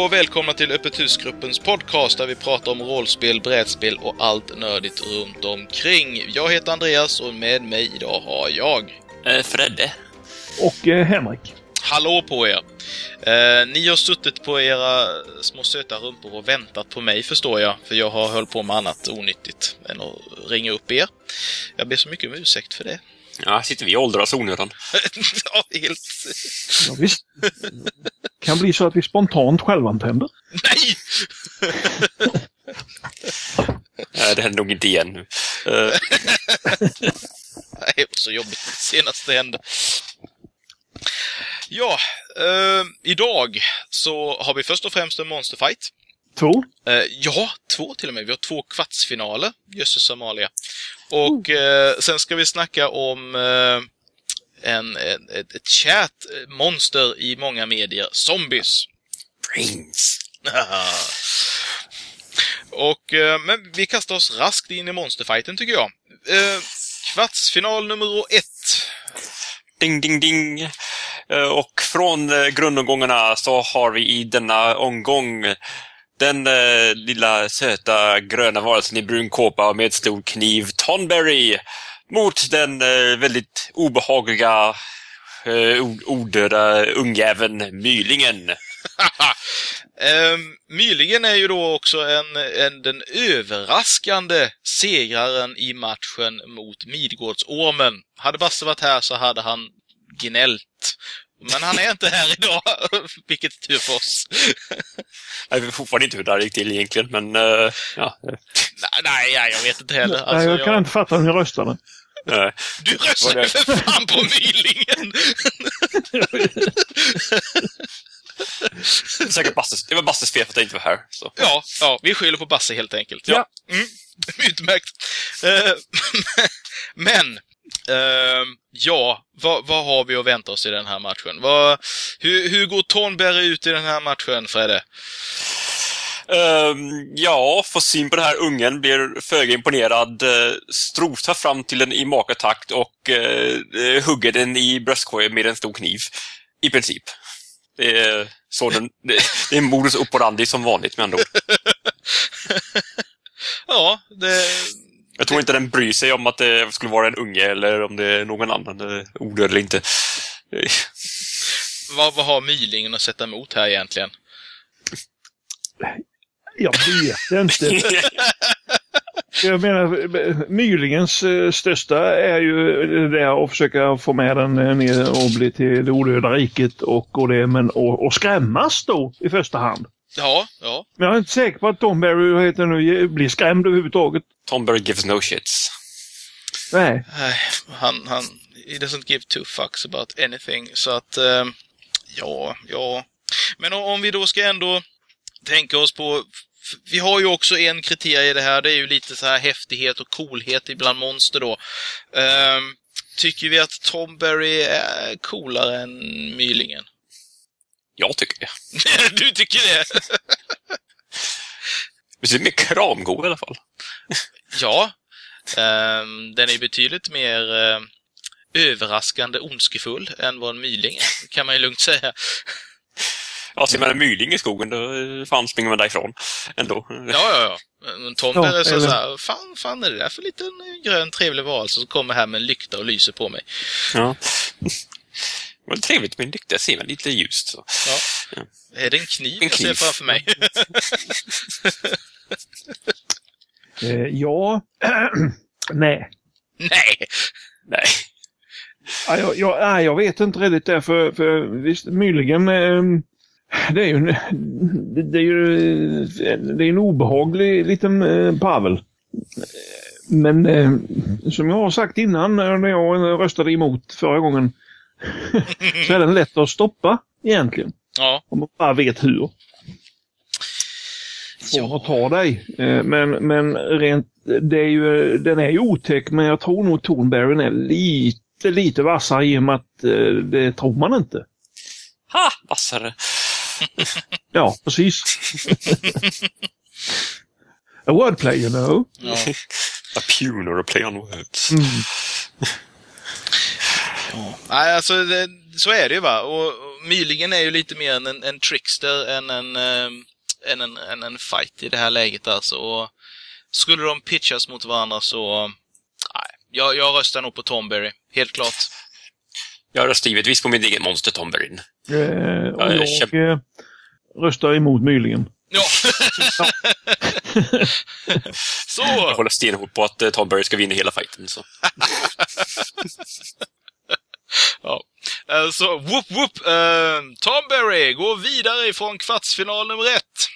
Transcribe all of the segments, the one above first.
Och välkomna till Öppet husgruppens podcast där vi pratar om rollspel, brädspel och allt nördigt runt omkring. Jag heter Andreas och med mig idag har jag... Eh, Fredde. Och eh, Henrik. Hallå på er! Eh, ni har suttit på era små söta rumpor och väntat på mig förstår jag, för jag har hållit på med annat onyttigt än att ringa upp er. Jag ber så mycket om ursäkt för det. Ja, sitter vi och åldras onödan. ja, helt... Ja, visst. kan bli så att vi spontant självantänder. Nej! Eh, det händer nog inte igen nu. Eh, Nej, det var så jobbigt senast det hände. Ja, eh, idag så har vi först och främst en monsterfight. Två. Eh, ja, två till och med. Vi har två kvartsfinaler, Jösses Amalia. Och eh, sen ska vi snacka om eh, en, en, ett, ett kärt monster i många medier, zombies. brains. Och, eh, men vi kastar oss raskt in i monsterfighten tycker jag. Eh, kvartsfinal nummer ett. Ding, ding, ding. Eh, Och från eh, grundomgångarna så har vi i denna omgång den eh, lilla söta gröna varelsen i brun kåpa med stor kniv, Tonberry, mot den eh, väldigt obehagliga, eh, odöda ungjäveln Mylingen. Ehm, Mylingen är ju då också en, en, den överraskande segraren i matchen mot Midgårdsormen. Hade Basse varit här så hade han gnällt. Men han är inte här idag, vilket är tur för oss. Jag vet fortfarande inte hur det här gick till egentligen, men eh, ja. nej, nej, nej, jag vet inte heller. Nej, Alltså, jag kan inte fatta hur ni röstade. eh, Du röstade för fan på Mylingen! säkert Basses, det var Basses fel för att jag inte var här. Så. Ja, ja, vi skyller på Basse helt enkelt. Ja. Mm, utmärkt. Eh, men, eh, ja, vad, vad har vi att vänta oss i den här matchen? Vad, hur, hur går Thornberry ut i den här matchen, Fredde? Ehm, ja, får syn på den här ungen, blir föga imponerad, uh, strotar fram till den i makatakt och eh, hugger den i bröstkorgen med en stor kniv. I princip. Det är, så den, det, det är modus operandi som vanligt med andra ord. Ja, det... Jag tror inte den bryr sig om att det skulle vara en unge eller om det är någon annan, eh, odöd eller inte. Vad, vad har Mylingen att sätta emot här egentligen? Jag vet inte. Jag menar, Mylingens eh, största är ju det att försöka få med den eh, ner och bli till det odöda riket och, och det, men och, och skrämmas då i första hand. Ja, ja. Men jag är inte säker på att Tom Berry vad heter nu, blir skrämd överhuvudtaget. Tomberry gives no shits. Nej. Nej, han, han... He doesn't give two fucks about anything. Så att, eh, ja, ja. Men om, vi då ska ändå tänka oss på... Vi har ju också en kriterie i det här, det är ju lite så här häftighet och coolhet ibland monster då. Ehm, tycker vi att Tom Berry är coolare än Mylingen? Jag tycker det. du tycker det? Det är mer kramgod i alla fall. ja. Ehm, den är betydligt mer eh, överraskande ondskefull än vad en myling är, kan man ju lugnt säga. Ja, ser man en myling i skogen, då eh, fan springer man därifrån ändå. Ja, ja, ja. Men Tom Ja, är så, eller- så här, fan, fan är det där för liten eh, grön trevlig varelse som kommer här med en lykta och lyser på mig? Ja. Det var trevligt med en lykta, ser man lite ljust. Så. Ja. Är det en kniv En jag ser kniv. framför mig? Eh, ja. Nej. Nej! Nej. Ja, jag, jag, jag vet inte riktigt det, för, för visst, Myligen, eh, det är ju en, det är ju det är en obehaglig liten eh, pavel. Men eh, som jag har sagt innan när jag röstade emot förra gången så är den lätt att stoppa egentligen. Ja. Om man bara vet hur. Från att ta dig. Eh, Men, men rent, det är ju, den är ju otäck men jag tror nog Tornberryn är lite, lite vassare i och med att eh, det tror man inte. Ha! Vassare. Ja, precis. A wordplay you know. ja. A puner, a play on words. Mm. Nej, alltså det, så är det ju va. Och, och Myligen är ju lite mer en, en trickster än en, eh, än, en, än en fight i det här läget alltså. Och skulle de pitchas mot varandra så... Nej, jag, jag röstar nog på Tomberry, helt klart. Jag röstar givetvis på min egen monster Tomberry. Eh, och Ja, jag jag kämp- eh, röstar emot Myligen. Ja. så! Jag håller stenhårt på att eh, Tomberry ska vinna hela fighten. Så. Ja. Eh, Så, whoop whoop! Uh, Tom Berry går vidare ifrån kvartsfinal nummer ett.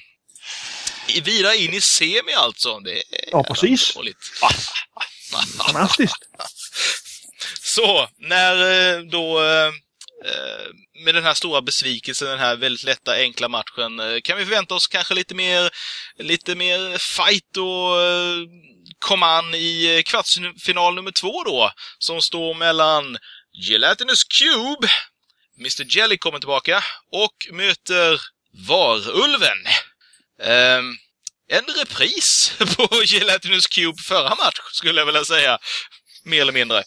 Vidare in i semi alltså. Det är Ja, precis. Fantastiskt. Så, när eh, då eh, eh, med den här stora besvikelsen, den här väldigt lätta, enkla matchen, eh, kan vi förvänta oss kanske lite mer, lite mer fight och eh, command i eh, kvartsfinal nummer två då, som står mellan Gelatinous Cube, Mr Jelly kommer tillbaka, och möter Varulven. Ehm, en repris på Gelatinous Cube förra match, skulle jag vilja säga. Mer eller mindre.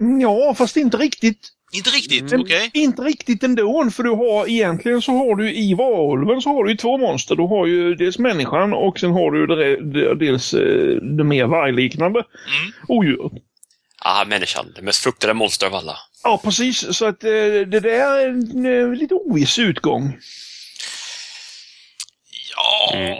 Mm, Ja, fast inte riktigt. Inte riktigt, Men okej? Inte riktigt ändå, för du har egentligen så har du i varulven så har du ju två monster. Du har ju dels människan och sen har du det, dels eh, det mer vargliknande Mm. odjuret. Ah, människan. Det mest fruktade monster av alla. Ja, precis. Så att eh, det där är en eh, lite oviss utgång. Ja, Mm.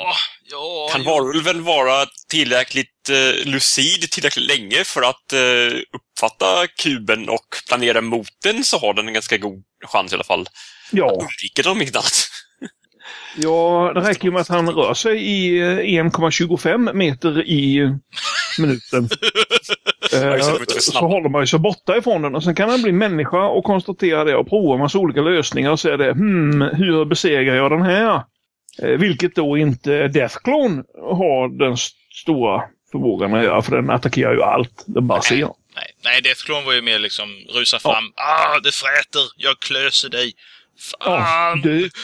ja... Kan varulven vara tillräckligt eh, lucid tillräckligt länge för att eh, uppfatta kuben och planera mot den så har den en ganska god chans i alla fall. Ja, Undviker de inte annat. ja det räcker ju med att han rör sig i eh, 1,25 meter i minuten. Eh, så håller man sig borta ifrån den och sen kan han bli människa och konstatera det och prova massa olika lösningar och säga det. Hmm, hur besegrar jag den här? Eh, vilket då inte Deathclone har den st- stora förmågan att göra för den attackerar ju allt. Den bara ser. Nej, nej Deathclone var ju mer liksom rusa fram. Ah, det fräter! Jag klöser dig! Ja, Fan! du.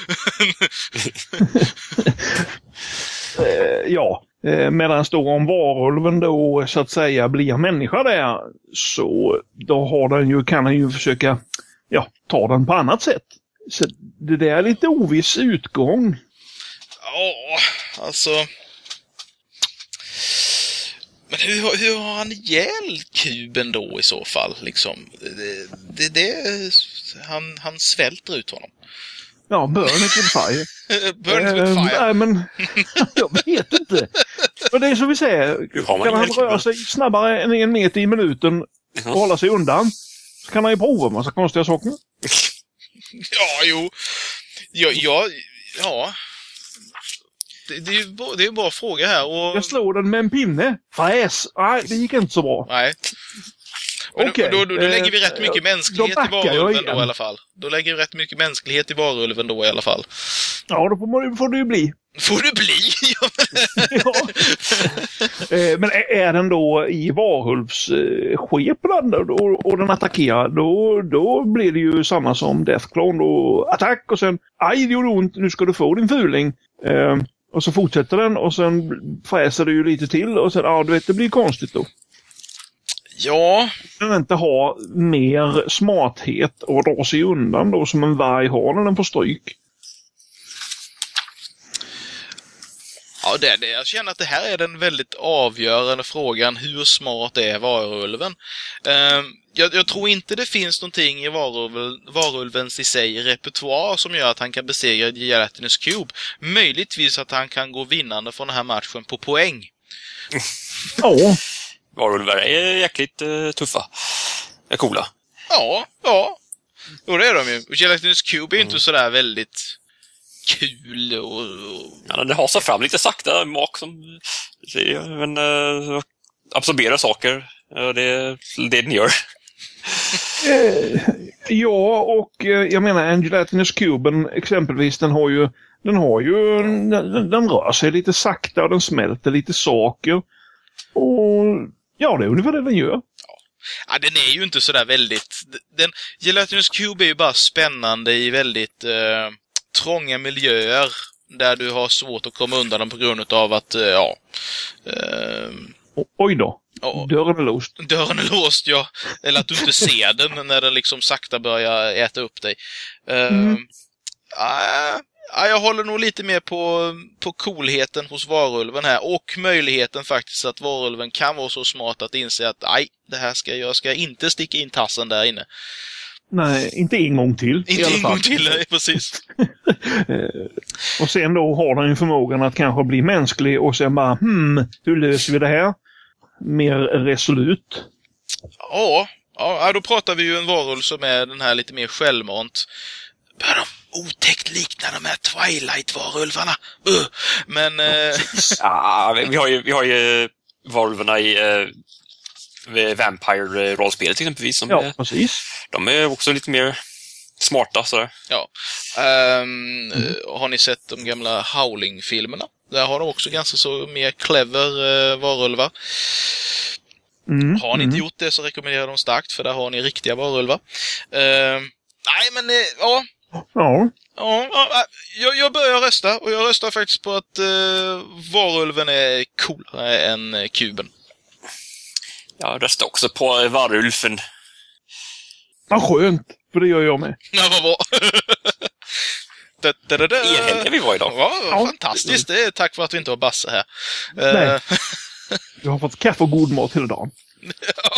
Eh, ja, eh, medan då om varulven då så att säga blir människa där så då har den ju, kan den ju försöka ja, ta den på annat sätt. Så det där är lite oviss utgång. Ja, alltså... Men hur, hur har han ihjäl kuben då i så fall? Liksom? Det, det, det, han, han svälter ut honom. Ja, burn it with fire. Burn it with Eh, fire. Nej, men jag vet inte. Men det är som vi säger, kan han röra sig snabbare än en meter i minuten och hålla sig undan så kan han ju prova en massa konstiga saker. Ja, jo. Ja, ja, ja. Det, det är ju det är ju bara en fråga här och... Jag slår den med en pinne. Fräs! Nej, det gick inte så bra. Nej. Men Okej, då, då, då, då eh, lägger vi rätt mycket då mänsklighet i varulven då i alla fall. Då lägger vi rätt mycket mänsklighet i varulven då i alla fall. Ja, då får, man, får det ju bli. Får det bli! Ja, men-. Eh, Men är- den då i varulvs eh, och, och den attackerar, då, då blir det ju samma som Deathclone. Då attack och sen aj, det gjorde ont, nu ska du få din fuling. Eh, och så fortsätter den och sen fräser det ju lite till och sen, ja du vet, det blir konstigt då. ja, Den inte ha mer smarthet och dra sig undan då som en varg har när den får stryk. Ja det, det, jag känner att det här är den väldigt avgörande frågan. Hur smart är varulven? Ehm, jag, jag tror inte det finns någonting i varulven, varulvens i sig repertoar som gör att han kan besegra Gelatinous Cube. Möjligtvis att han kan gå vinnande från den här matchen på poäng. Ja, Varulvar är jäkligt eh, tuffa. Är coola. Ja, ja. Jo, det är de ju. Och Gelatinous Cube är ju inte sådär väldigt kul och... och Ja, det hasar fram lite sakta, mak som men, uh, absorberar saker. Ja, det är det den gör. Eh, ja, och eh, jag menar Angelatinus kuben exempelvis, den har ju den har ju, den, den rör sig lite sakta och den smälter lite saker. Och ja, det är ungefär det den gör. Ja, den är ju inte sådär väldigt... Den, Gelatinous Cube är ju bara spännande i väldigt eh, trånga miljöer där du har svårt att komma undan dem på grund av att, eh, ja... Eh, oj då. Ja. Dörren är låst. Dörren är låst, ja. Eller att du inte ser den när den liksom sakta börjar äta upp dig. Mm. Uh, jag håller nog lite mer på, på coolheten hos varulven här och möjligheten faktiskt att varulven kan vara så smart att inse att nej, det här ska jag ska inte sticka in tassen där inne. Nej, inte en gång till. Inte en gång till, nej, precis. Eh, och sen då har den ju förmågan att kanske bli mänsklig och sen bara hmm, hur löser vi det här? Mer resolut. Ja, ja, då pratar vi ju en varulv som är den här lite mer självmant. Börjar de otäckt likna de här Twilight-varulvarna? Uh. Men... Eh... ja, vi har ju, vi har ju varulvarna i uh, Vampire-rollspelet exempelvis. Som ja, är, precis. De är också lite mer smarta sådär. Ja. Um, mm. Har ni sett de gamla Howling-filmerna? Där har de också ganska så mer clever uh, varulvar. Mm, har ni mm. inte gjort det så rekommenderar jag dem starkt, för där har ni riktiga varulvar. Uh, nej, men uh, ja. Ja. Ja, ja jag, jag, börjar rösta och jag röstar faktiskt på att uh, varulven är coolare än kuben. Jag röstar också på varulven. Vad skönt, för det gör jag med. Ja, vad bra. Enhälliga vi var idag. Ja, ja, fantastiskt. Det är tack vare att vi inte har Basse här. Nej. Du har fått kaffe och god mat hela dagen.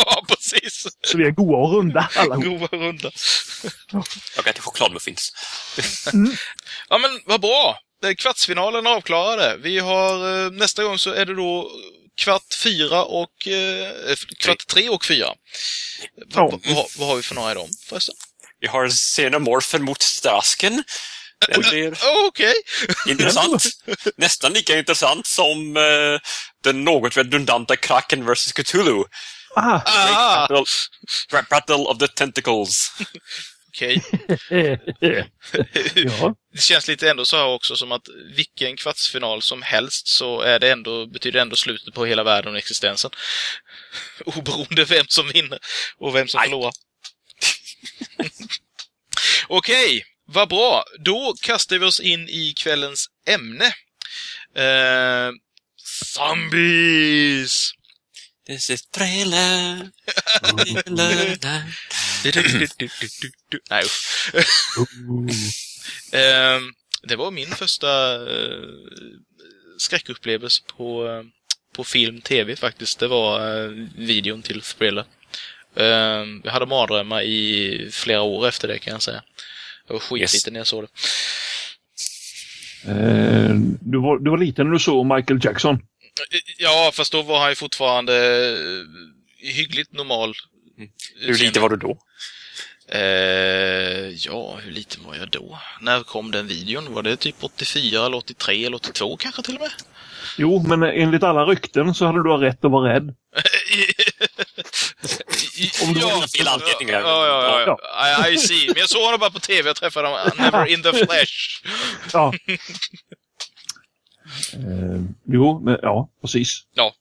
Ja, precis. Så vi är goa och runda alla. Goa och runda. Jag äter chokladmuffins. Mm. Ja, men vad bra. Kvartsfinalen avklarade. Vi har, eh, nästa gång så är det då kvart fyra och... Eh, kvart tre och fyra. Ja. Vad, vad, vad har vi för några i dem förresten? Vi har Xenomorphen mot Strasken. Okej. Okay. Intressant. Nästan lika intressant som uh, den något redundanta Kraken vs. Cthulhu. Ah. ah. Battle, Battle of the Tentacles. Okej. ja. Det känns lite ändå så här också som att vilken kvartsfinal som helst så är det ändå, betyder det ändå slutet på hela världen och existensen. Oberoende vem som vinner och vem som förlorar. Okej, vad bra. Då kastar vi oss in i kvällens ämne. Eh, zombies! This is thriller. Nej, uh, Det var min första uh, skräckupplevelse på, uh, på film, tv faktiskt. Det var uh, videon till Thriller. Uh, jag hade mardrömmar i flera år efter det kan jag säga. Jag var skitliten yes. när jag såg det. du, var, du var liten när du såg Michael Jackson. Ja, fast då var han ju fortfarande hyggligt normal. Hur lite var du då? Eh, ja, hur liten var jag då? När kom den videon? Var det typ 84 eller 83 eller 82 kanske till och med? Jo, men enligt alla rykten så hade du rätt att vara rädd. Om du ja, fel anledningar. Ja, ja, ja. ja. I, I see. Men jag såg honom bara på tv. Jag träffade honom never in the flesh. ja. Uh, jo, men ja, precis. Ja.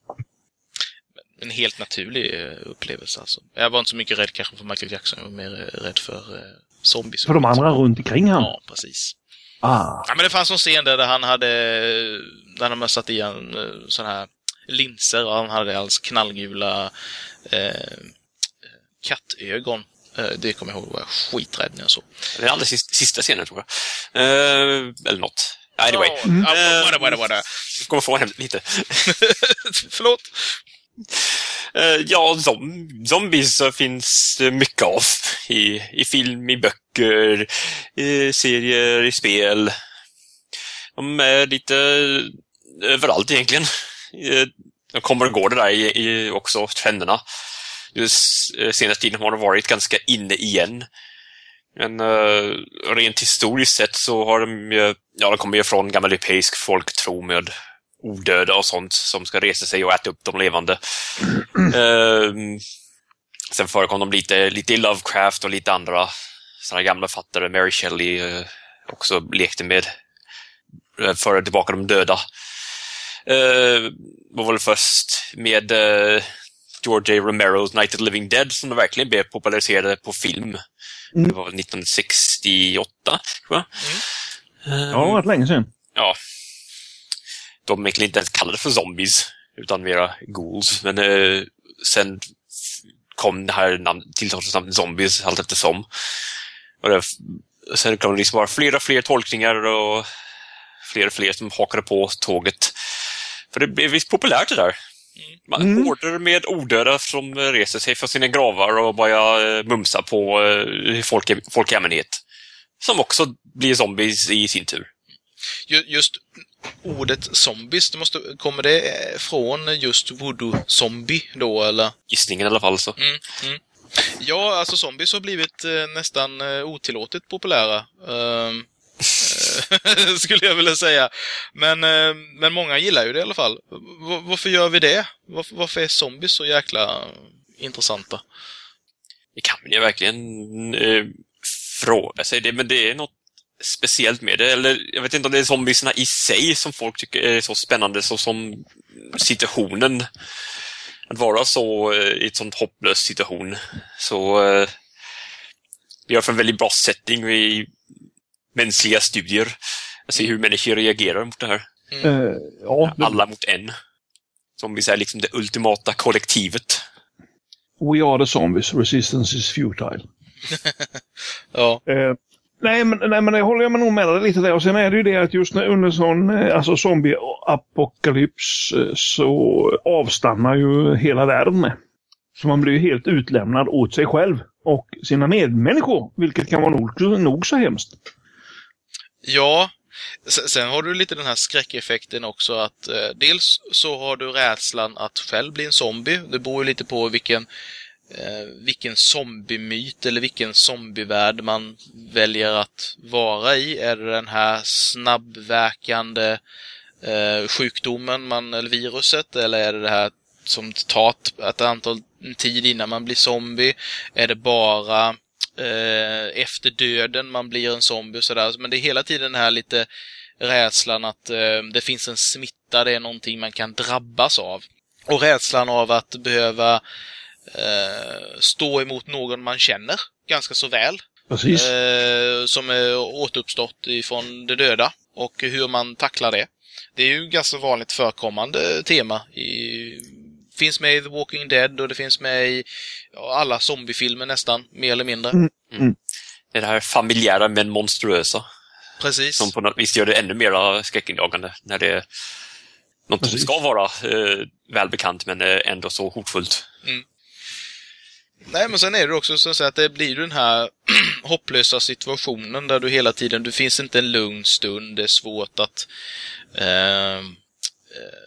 En helt naturlig uh, upplevelse alltså. Jag var inte så mycket rädd kanske för Michael Jackson. Jag var mer uh, rädd för uh, zombies. För de andra runt omkring han? Ja, precis. Ah. Ja, men det fanns en scen där, han hade, där de satt i en sån här linser och han hade alls knallgula eh, kattögon. Det kommer jag ihåg, var jag skiträdd när jag såg. Det är alldeles sista scenen tror jag. Eh, eller något. Anyway. Oh, mm. uh, wada, wada, wada. Kommer få hem lite. Förlåt. Eh, ja, zom zombies finns mycket av. I, I film, i böcker, i serier, i spel. De är lite överallt egentligen. Eh, de kommer och går det där i, i också, trenderna. Just eh, senaste tiden har de varit ganska inne igen. Men uh, rent historiskt sett så har de ju, ja de kommer ju från gammal europeisk folktro med odöda och sånt som ska resa sig och äta upp de levande. Uh, sen förekom de lite, lite i Lovecraft och lite andra sådana gamla fattare. Mary Shelley uh, också lekte med uh, föra tillbaka de döda. Uh, var väl först med uh, George A. Romeros Night of the Living Dead som de verkligen blev populariserade på film. Mm. Det var 1968, tror jag. Mm. Ja, det var länge sedan. Ja. De egentligen inte ens kallade för zombies, utan mera ghouls. Men uh, sen kom det här namn, tilltalsnamnet zombies allt eftersom. Och det, sen kom det liksom bara fler och fler tolkningar och fler och fler som hakade på tåget. För det blev visst populärt det där. Man Mm. Order med odöda som reser sig från sina gravar och börjar eh, mumsa på eh, folk, folk i allmänhet. Som också blir zombies i sin tur. Ju- Just ordet zombies, det måste, kommer det eh, från just voodoo-zombie då, eller? Gissningen i alla fall. Så. Mm, mm. Ja, alltså zombies har blivit eh, nästan eh, otillåtet populära. Ehm, eh, skulle jag vilja säga. Men, eh, men många gillar ju det i alla fall. V- varför gör vi det? Varför, varför är zombies så jäkla intressanta? Det kan man ju verkligen eh, fråga sig. Det, men det är något speciellt med det. Eller jag vet inte om det är zombiesna i sig som folk tycker är så spännande, så som situationen. Att vara så eh, i ett sånt hopplös situation. Så eh, vi har för en väldigt bra setting i mänskliga studier. Att se hur människor reagerar mot det här. Eh, ja, det, Alla mot en. Zombies är liksom det ultimata kollektivet. we are the zombies. Resistance is futile. Ja. Eh, nej, men, nej, men det håller jag nog med dig lite där. Och sen är det ju det att just när, under sån eh, alltså zombieapokalyps eh, så avstannar ju hela världen med. Så man blir ju helt utlämnad åt sig själv och sina medmänniskor, vilket kan vara nog, nog så hemskt. Ja, sen, sen har du lite den här skräckeffekten också att eh, dels så har du rädslan att själv bli en zombie. Det beror ju lite på vilken, eh, vilken zombiemyt eller vilken zombievärld man väljer att vara i. Är det den här snabbverkande eh, sjukdomen, man, eller viruset, eller är det det här som tar ett, antal tid innan man blir zombie? Är det bara eh, efter döden man blir en zombie och sådär. Men det är hela tiden den här lite rädslan att eh, det finns en smitta, det är någonting man kan drabbas av. Och rädslan av att behöva eh, stå emot någon man känner ganska så väl. Precis. Eh, som är återuppstått ifrån det döda. Och hur man tacklar det. Det är ju ganska vanligt förekommande tema. I, finns med i The Walking Dead och det finns med i alla zombiefilmer nästan, mer eller mindre. Mm. Det är det här familjära men monstruösa. Precis. Som på något vis gör det ännu mer skräckinjagande när det är något som ska vara eh, välbekant men eh, ändå så hotfullt. Nej, men sen är det också så att säga att det blir den här hopplösa situationen där du hela tiden, det finns inte en lugn stund, det är svårt att... Ehm, eh,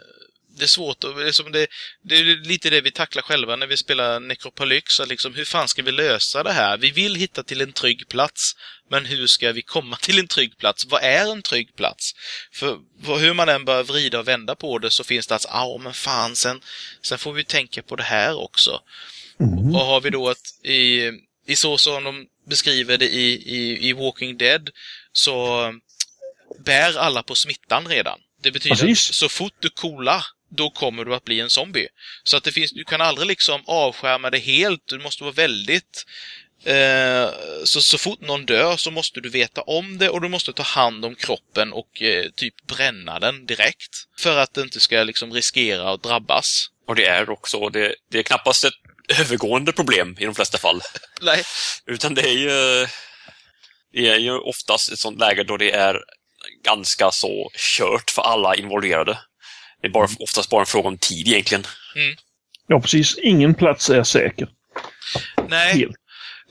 det är svårt att, det är, det, det är lite det vi tacklar själva när vi spelar Necropolyx, att liksom hur fan ska vi lösa det här? Vi vill hitta till en trygg plats, men hur ska vi komma till en trygg plats? Vad är en trygg plats? För hur man än börjar vrida och vända på det så finns det alltså, att, ja men fan, sen, sen får vi tänka på det här också. Mm. Och har vi då att i, i så som de beskriver det i, i, i Walking Dead så bär alla på smittan redan. Det betyder Precis. att så fort du coolar, då kommer du att bli en zombie. Så att det finns, du kan aldrig liksom avskärma det helt, du måste vara väldigt Eh, så, så fort någon dör så måste du veta om det och du måste ta hand om kroppen och eh, typ bränna den direkt. För att det inte ska liksom riskera att drabbas. Och det är också, det, det är knappast ett övergående problem i de flesta fall. Nej. Utan det är ju, det är ju oftast ett sånt läge då det är ganska så kört för alla involverade. Det är bara, oftast bara en fråga om tid egentligen. Ja, precis. Ingen plats är säker. Nej. Helt.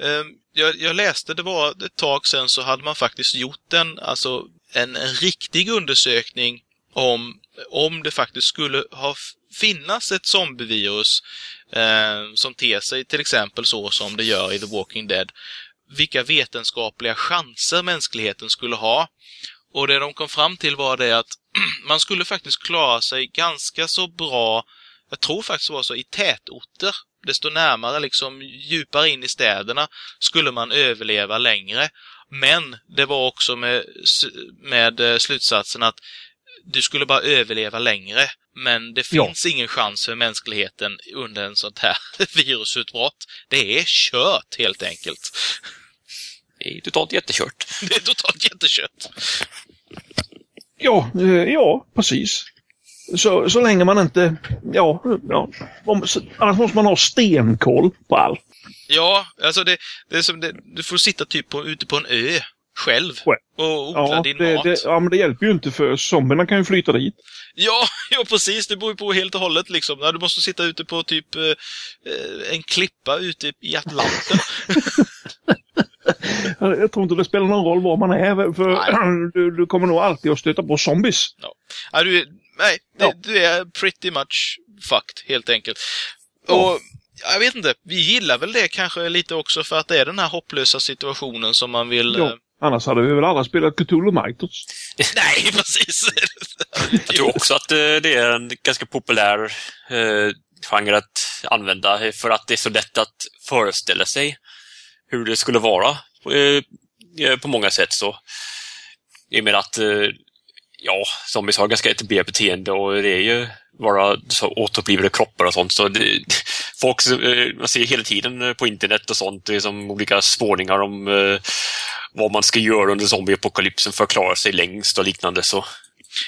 Ehm, jag, jag läste, det var ett tag sedan så hade man faktiskt gjort en, alltså en, en riktig undersökning om, om det faktiskt skulle ha finnas ett zombievirus eh, som ter sig till exempel så som det gör i The Walking Dead. Vilka vetenskapliga chanser mänskligheten skulle ha. Och det de kom fram till var det att man skulle faktiskt klara sig ganska så bra, jag tror faktiskt det var så, i tätorter desto närmare, liksom djupare in i städerna, skulle man överleva längre. Men det var också med, med eh, slutsatsen att du skulle bara överleva längre. Men det Ja. finns ingen chans för mänskligheten under en sånt här virusutbrott. Det är kört helt enkelt. Det är totalt jättekört. Det är totalt jättekött. Ja, eh, ja, precis. Så, så länge man inte... Ja, ja om, så, annars måste man ha stenkoll på allt. Ja, alltså det, det är som det, du får sitta typ på, ute på en ö själv och odla Ja, din det, mat. det, ja, men det hjälper ju inte för zombierna kan ju flyta dit. Ja, ja, precis. Det beror ju på helt och hållet liksom. Ja, Du måste sitta ute på typ eh, eh, en klippa ute i Atlanten. Jag tror inte det spelar någon roll var man är, för du, du kommer nog alltid att stöta på zombies. Ja, du, är- nej, det, Ja. du är pretty much fucked, helt enkelt. Och jag vet inte, vi gillar väl det kanske lite också för att det är den här hopplösa situationen som man vill... eh, Ja. Annars hade vi väl alla spelat Cthulhu Mythos. Nej, precis! Jag tror också att eh, det är en ganska populär eh, genre att använda för att det är så lätt att föreställa sig hur det skulle vara eh, på många sätt. så I och med att eh, ja, zombies har ganska etablerat beteende och det är ju bara så återupplivade kroppar och sånt. Så det, folk man ser hela tiden på internet och sånt, det är som olika spårningar om vad man ska göra under zombieapokalypsen för att klara sig längst och liknande. Så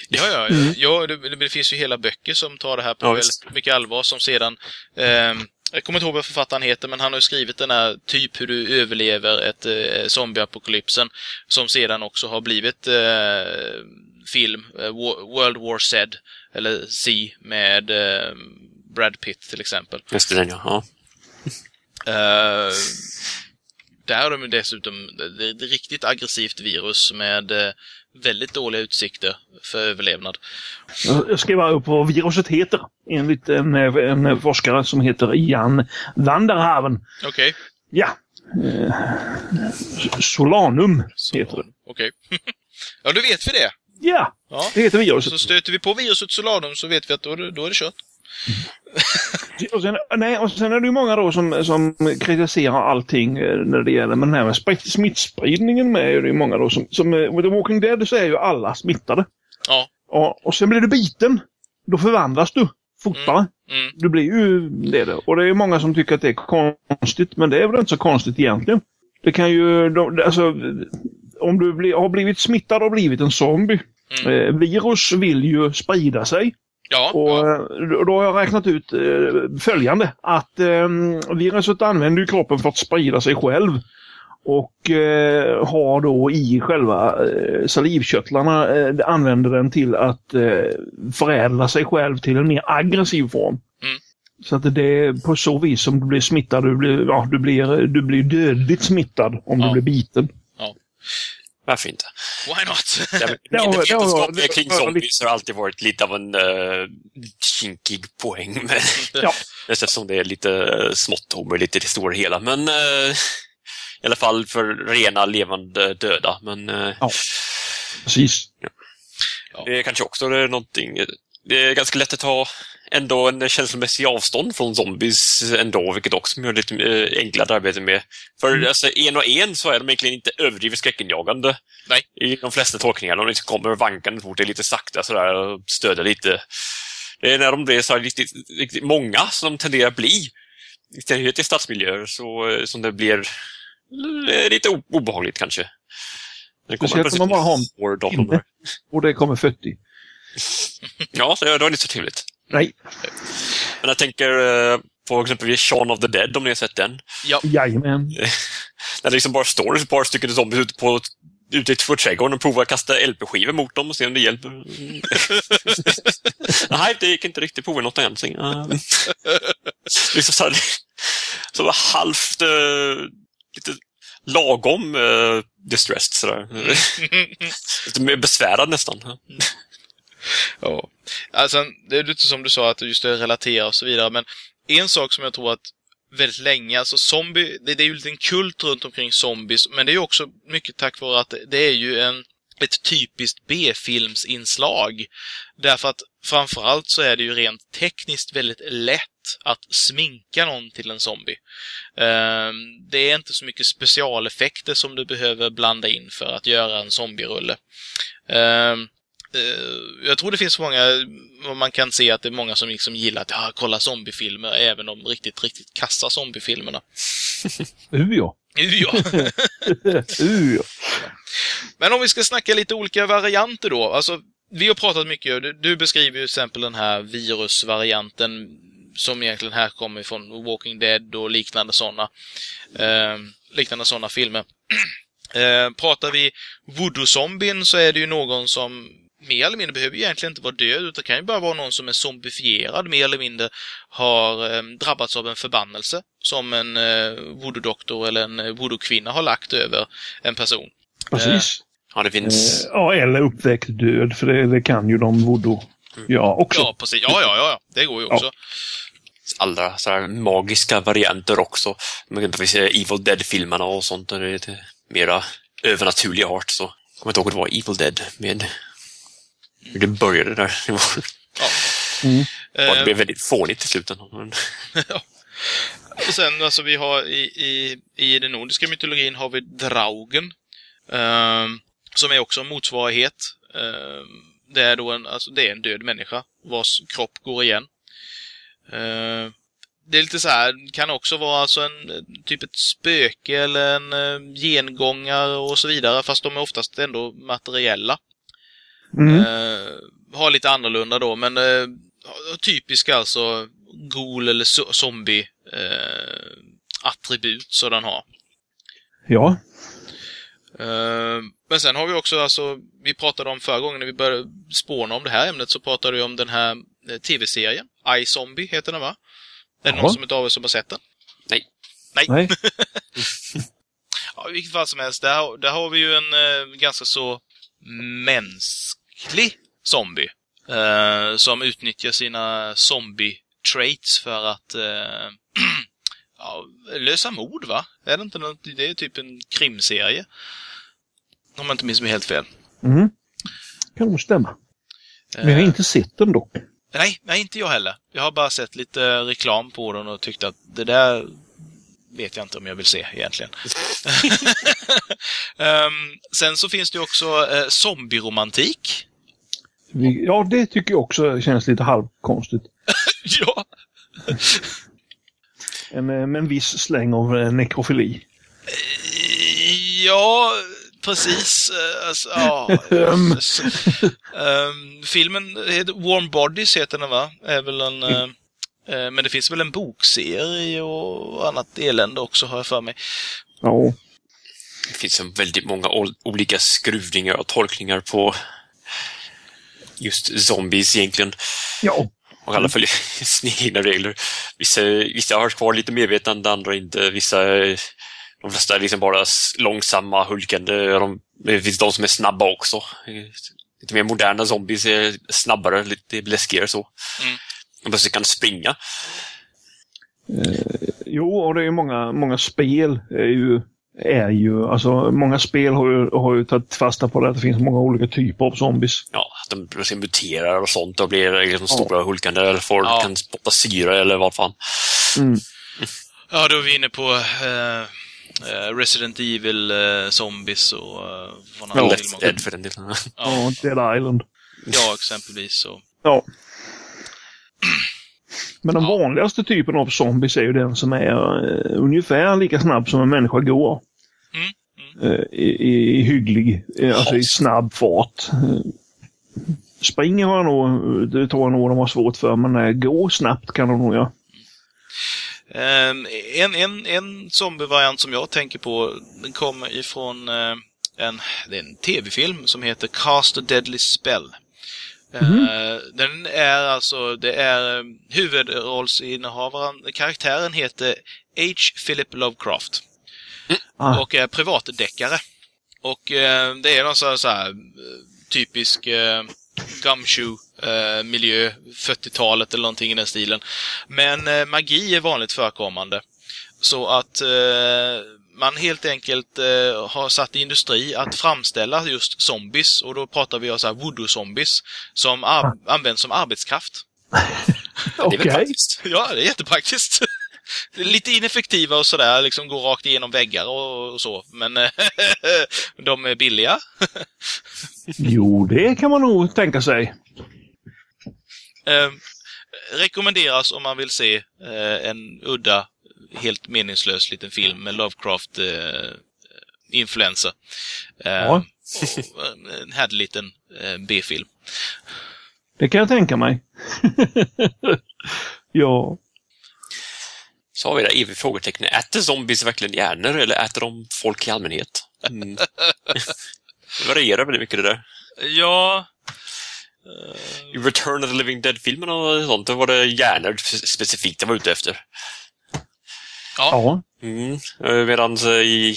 Ja, ja, ja. ja det, det finns ju hela böcker som tar det här på Ja, väldigt visst. mycket allvar som sedan... ehm, jag kommer inte ihåg vad författaren heter, men han har ju skrivit den här typ hur du överlever ett eh, zombieapokalypsen som sedan också har blivit eh, film, eh, Wo- World War Z, eller C, med eh, Brad Pitt till exempel. just det, ja. Där har de dessutom är riktigt aggressivt virus med eh, väldigt dåliga utsikter för överlevnad. Jag skriver upp vad viruset heter. Enligt en, en forskare som heter Jan Vanderhaven. Okej. Ja. Eh, Solanum heter det. Okej. ja, då vet vi det. Ja, Ja. det heter viruset. Så stöter vi på viruset Solanum så vet vi att då, då är det kört. Och sen, nej, och sen är det ju många då som, som kritiserar allting eh, när det gäller, men den här smittspridningen med är det ju många då som, som eh, med The Walking Dead så är ju alla smittade. Ja. Och, och sen blir du biten. Då förvandlas du fortare. Mm. Du blir ju det. då. Och det är ju många som tycker att det är konstigt, men det är väl inte så konstigt egentligen. Det kan ju, de, alltså, om du blir, har blivit smittad och blivit en zombie. Mm. Eh, virus vill ju sprida sig. Ja. Och ja. eh, då har jag räknat ut eh, följande. Att eh, viruset använder kroppen för att sprida sig själv. Och eh, har då i själva eh, salivkörtlarna, eh, använder den till att eh, förädla sig själv till en mer aggressiv form. Mm. Så att det är på så vis som du blir smittad. Du blir, ja, du blir, du blir dödligt smittad om Ja. du blir biten. Varför inte? Why not? Ja, men Ja, Min ja, vetenskap ja, kring zombies har alltid varit lite av en uh, kinkig poäng. Men, Ja. Eftersom det är lite uh, smått omöjligt i det stora hela. Men eh, i alla fall för rena levande döda. Men eh, Ja. Precis. det är kanske också är någonting... Det är ganska lätt att ta ändå en känslomässig avstånd från zombies ändå, vilket också gör det lite eh, enklare att arbeta med. För Mm. alltså, en och en så är de egentligen inte överdrivet skräckinjagande. Nej. I de flesta tolkningar. De liksom kommer vankande fort, det är lite sakta sådär och stöder lite. Det är när de blir så riktigt, riktigt många som de tenderar att bli. I synnerhet i stadsmiljöer så, eh, som det blir eh, lite obehagligt kanske. Det kommer Speciellt om man bara har en pinne. Och det kommer 40. Ja, det var inte så trevligt. Nej. Men jag tänker eh, på exempelvis Shaun of the Dead, om ni har sett den. Jajamän. När det liksom bara står ett par stycken zombies ute på ute i trädgården och provar att kasta LP-skivor mot dem och se om det hjälper. Nej, det gick inte riktigt. Prova något annat. Liksom så här, så halvt uh, lite lagom uh, distressed sådär. lite mer besvärad nästan. Ja. Alltså, det är lite som du sa, att just det relaterar och så vidare, men en sak som jag tror att väldigt länge, alltså zombie, det, det är ju en liten kult runt omkring zombies, men det är ju också mycket tack vare att det är ju en ett typiskt B-filmsinslag. Därför att framförallt så är det ju rent tekniskt väldigt lätt att sminka någon till en zombie. Ehm, det är inte så mycket specialeffekter som du behöver blanda in för att göra en zombierulle. Ehm, Eh, Jag tror det finns många, man kan se att det är många som liksom gillar att ja, kolla zombiefilmer, även de riktigt, riktigt kassa zombiefilmerna. Uh, ja. Ja. uh, ja. Men om vi ska snacka lite olika varianter då. Alltså, vi har pratat mycket, du, du beskriver ju till exempel den här virusvarianten som egentligen här kommer från Walking Dead och liknande sådana eh, liknande sådana filmer. eh, pratar vi voodoo-zombien så är det ju någon som mer eller mindre behöver egentligen inte vara död, utan det kan ju bara vara någon som är zombifierad, mer eller mindre har eh, drabbats av en förbannelse som en eh, voodoo-doktor eller en eh, voodoo-kvinna har lagt över en person. Precis. Ja, det finns... Eh, ja, eller uppväckt död, för det, det kan ju de voodoo ja också. Ja, precis. Ja, ja, ja. Det går ju också. Ja. Alla så här magiska varianter också. Man kan se Evil Dead-filmerna och sånt. Där det är lite mera övernaturlig art. Så jag kommer inte ihåg att det var Evil Dead med det började där. Det, var, Ja. Mm. det Eh, blev väldigt fånigt i slutändan. Men, Och sen, alltså vi har i, i, i den nordiska mytologin har vi Draugen. ehm, som är också en motsvarighet. Ehm, det är då en, alltså det är en död människa vars kropp går igen. Ehm, det är lite så här, kan också vara alltså en eh, typ ett spöke eller en uh, gengångare och så vidare, fast de är oftast ändå materiella. Mm. Eh, har lite annorlunda då, men eh, typiska alltså ghoul eller zo- zombie eh, attribut så den har. Ja. Eh, men sen har vi också alltså, vi pratade om förra gången när vi började spåna om det här ämnet så pratade vi om den här eh, tv-serien. iZombie heter den va? Är det någon som av er som har sett den? Nej. Nej. Nej. Ja, I vilket fall som helst, där, har- där har vi ju en eh, ganska så mänsklig zombie. Eh, som utnyttjar sina zombie-traits för att eh, ja, lösa mord, va? Är det inte något, det är typ en krimserie. Om jag inte minns mig helt fel. Mm. Kan nog stämma. Men jag har Eh, inte sett den dock. nej, nej, inte jag heller. Jag har bara sett lite reklam på den och tyckt att det där vet jag inte om jag vill se egentligen. Ehm, sen så finns det också eh, zombieromantik. Vi- Ja, det tycker jag också känns lite halvkonstigt. ja, En, eh, med en viss släng av eh, nekrofili. ja, precis. Eh, Alltså, ja. S- ehm, filmen heter Warm Bodies, heter den va? Är väl en... eh, eh, men det finns väl en bokserie och annat elände också, har jag för mig. Ja. det finns en väldigt många ol- olika skruvningar och tolkningar på just zombies egentligen. Ja. Och alla följer sina egna regler. Vissa, vissa har kvar lite medvetande, andra inte. Vissa, är- de flesta är liksom bara långsamma, hulkande. De, det finns de som är snabba också. Eh, Lite mer moderna zombies är snabbare, lite läskigare så. Mm. De plötsligt kan springa. Jo, och det är ju många, många spel är ju, är ju, alltså många spel har ju, har ju tagit fasta på det att det finns många olika typer av zombies. Ja, att de muterar och sånt och blir liksom Ja. stora hulkande eller får, Ja. kan spotta syra eller vad fan. Mm. Ja, då är vi inne på eh, eh, Resident Evil eh, Zombies och från Ja. andra Left. Dead för den delen. Ja, Dead Island. Ja, exempelvis. Så. Ja. Men den Ja. vanligaste typen av zombies är ju den som är eh, ungefär lika snabb som en människa går. Mm, Eh, i, i, hygglig, eh, alltså i snabb fart. Springer jag nog, det tror jag nog de har svårt för, men eh, gå snabbt kan de nog göra. Ehm, en, en, en zombievariant som jag tänker på, den kommer ifrån en, det är en tv-film som heter Cast a Deadly Spell. Eh, Den är alltså, det är eh, huvudrollsinnehavaren, karaktären heter H. Philip Lovecraft. Ah. och är privatdeckare. Och eh, det är någon sån här, så här eh, typisk eh, gumshoe-miljö, 40-talet eller någonting i den stilen. Men eh, magi är vanligt förekommande. Så att eh, man helt enkelt eh, har satt i industri att framställa just zombies, och då pratar vi om så här voodoo-zombies, som ar- används som arbetskraft. Okej. praktiskt. Ja, det är jättepraktiskt. Lite ineffektiva och sådär, liksom går rakt igenom väggar och, och så. Men eh, de är billiga. Jo, det kan man nog tänka sig. Eh, rekommenderas om man vill se eh, en udda, helt meningslös liten film med Lovecraft eh, influensa. Eh, Ja. en härlig liten eh, B-film. Det kan jag tänka mig. ja. Så har vi det eviga frågetecknet. Äter zombies verkligen hjärnor eller äter de folk i allmänhet? Mm. det varierar väldigt mycket det där. Ja, I Return of the Living Dead-filmerna och sånt, då var det hjärnor specifikt jag var ute efter. Ja. Mm. Medan i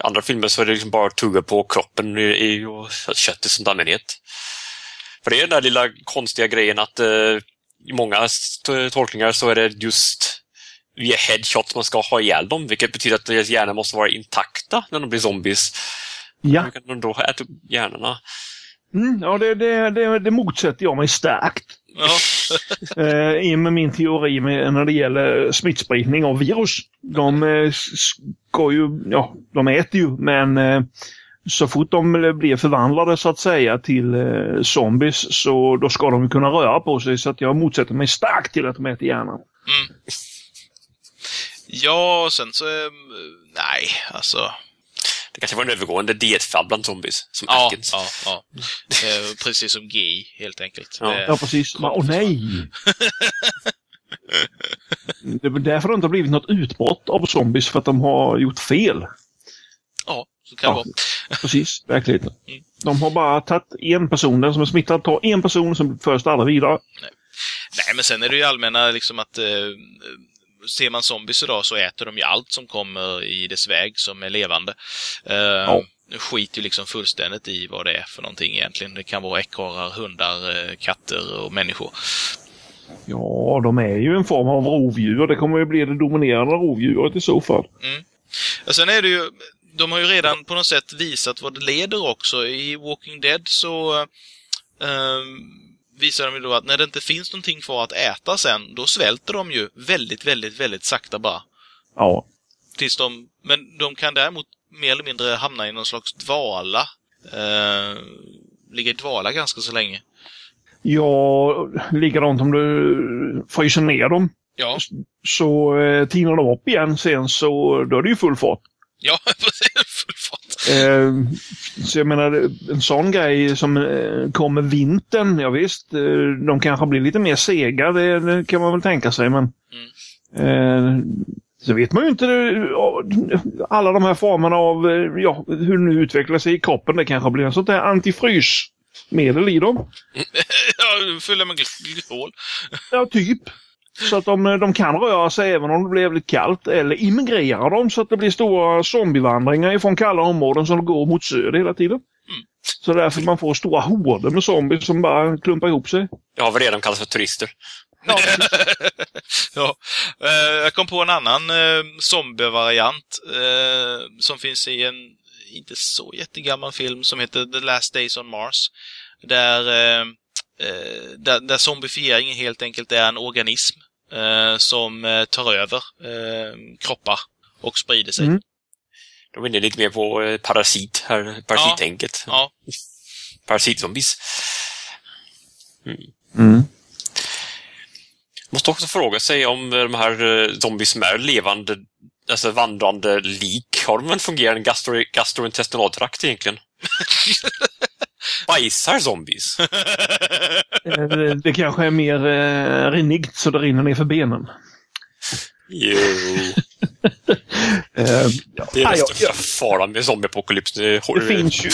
andra filmer så är det liksom bara tugga på kroppen och köttet som allmänhet. För det är den där lilla konstiga grejen att eh, i många tolkningar så är det just via headshots man ska ha ihjäl dem, vilket betyder att deras hjärnor måste vara intakta när de blir zombies. Ja, Hur kan de då äta upp hjärnorna? mm, ja det, det, det, det motsätter jag mig starkt. ja, Eh, I med min teori med, när det gäller smittspridning av virus. De eh, ska ju, ja, de äter ju, men eh, så fort de blir förvandlade så att säga till eh, zombies så då ska de kunna röra på sig. Så att jag motsätter mig starkt till att de äter hjärnan. Ja och sen så... eh, Nej, alltså... Det kanske var en övergående dietfall bland zombies, som Ja, Atkins. ja, ja. Precis som GI, helt enkelt. Ja. Det- Ja, precis. Men, Åh nej! Det är därför det inte har blivit något utbrott av zombies, för att de har gjort fel. Ja, så kan det Ja. vara. Precis, verkligheten. Mm. De har bara tagit en person, den som är smittad tar en person som förs aldrig vidare. Nej, men sen är det ju allmänna liksom att eh, ser man zombies idag så äter de ju allt som kommer i dess väg som är levande. Eh, Ja. Skiter ju liksom fullständigt i vad det är för någonting egentligen. Det kan vara ekorrar, hundar, eh, katter och människor. Ja, de är ju en form av rovdjur. Det kommer ju bli det dominerande rovdjuret i så fall. Och sen är det ju, de har ju redan på något sätt visat vad det leder också. I Walking Dead så eh, visar de ju då att när det inte finns någonting kvar att äta sen, då svälter de ju väldigt, väldigt, väldigt sakta bara. Ja. Tills de, men de kan däremot mer eller mindre hamna i någon slags dvala. Eh, ligga i dvala ganska så länge. Ja, likadant om du fryser ner dem Ja, så eh, tinar de upp igen sen så då är det ju full fart. ja precis. Full fart. Eh, så jag menar, en sån grej som eh, kommer vintern, ja visst, eh, de kanske blir lite mer sega, det, det kan man väl tänka sig, men eh, så vet man ju inte alla de här formerna av, ja, hur nu utvecklar sig i kroppen. Det kanske blir en sånt där antifrysmedel i dem. ja, fylla med gl- glykol. Ja, typ. Så att de, de kan röra sig även om det blir jävligt kallt. Eller immigrera dem så att det blir stora zombievandringar ifrån kalla områden som går mot söder hela tiden. Så därför man får stora horder med zombies som bara klumpar ihop sig. Jag har väl redan kallas för turister. Ja, ja. Eh, jag kom på en annan eh, zombievariant eh, som finns i en inte så jättegammal film som heter The Last Days on Mars. Där, eh, där, där zombifieringen helt enkelt är en organism eh, som eh, tar över eh, kroppar och sprider sig. Mm. De är inne lite mer på parasit, här, parasittänket. Ja. Parasitzombies. mm. Måste också fråga sig om de här zombies som är levande, alltså vandrande lik, har de en fungerande gastro gastrointestinaltrakt egentligen? Bajsar zombies? Eh, det, det kanske är mer eh, rinnigt så det rinner ner för benen. Jo. Eh, ja, Det är den ja, största faran med zombieapokalyps. Det Det finns ju,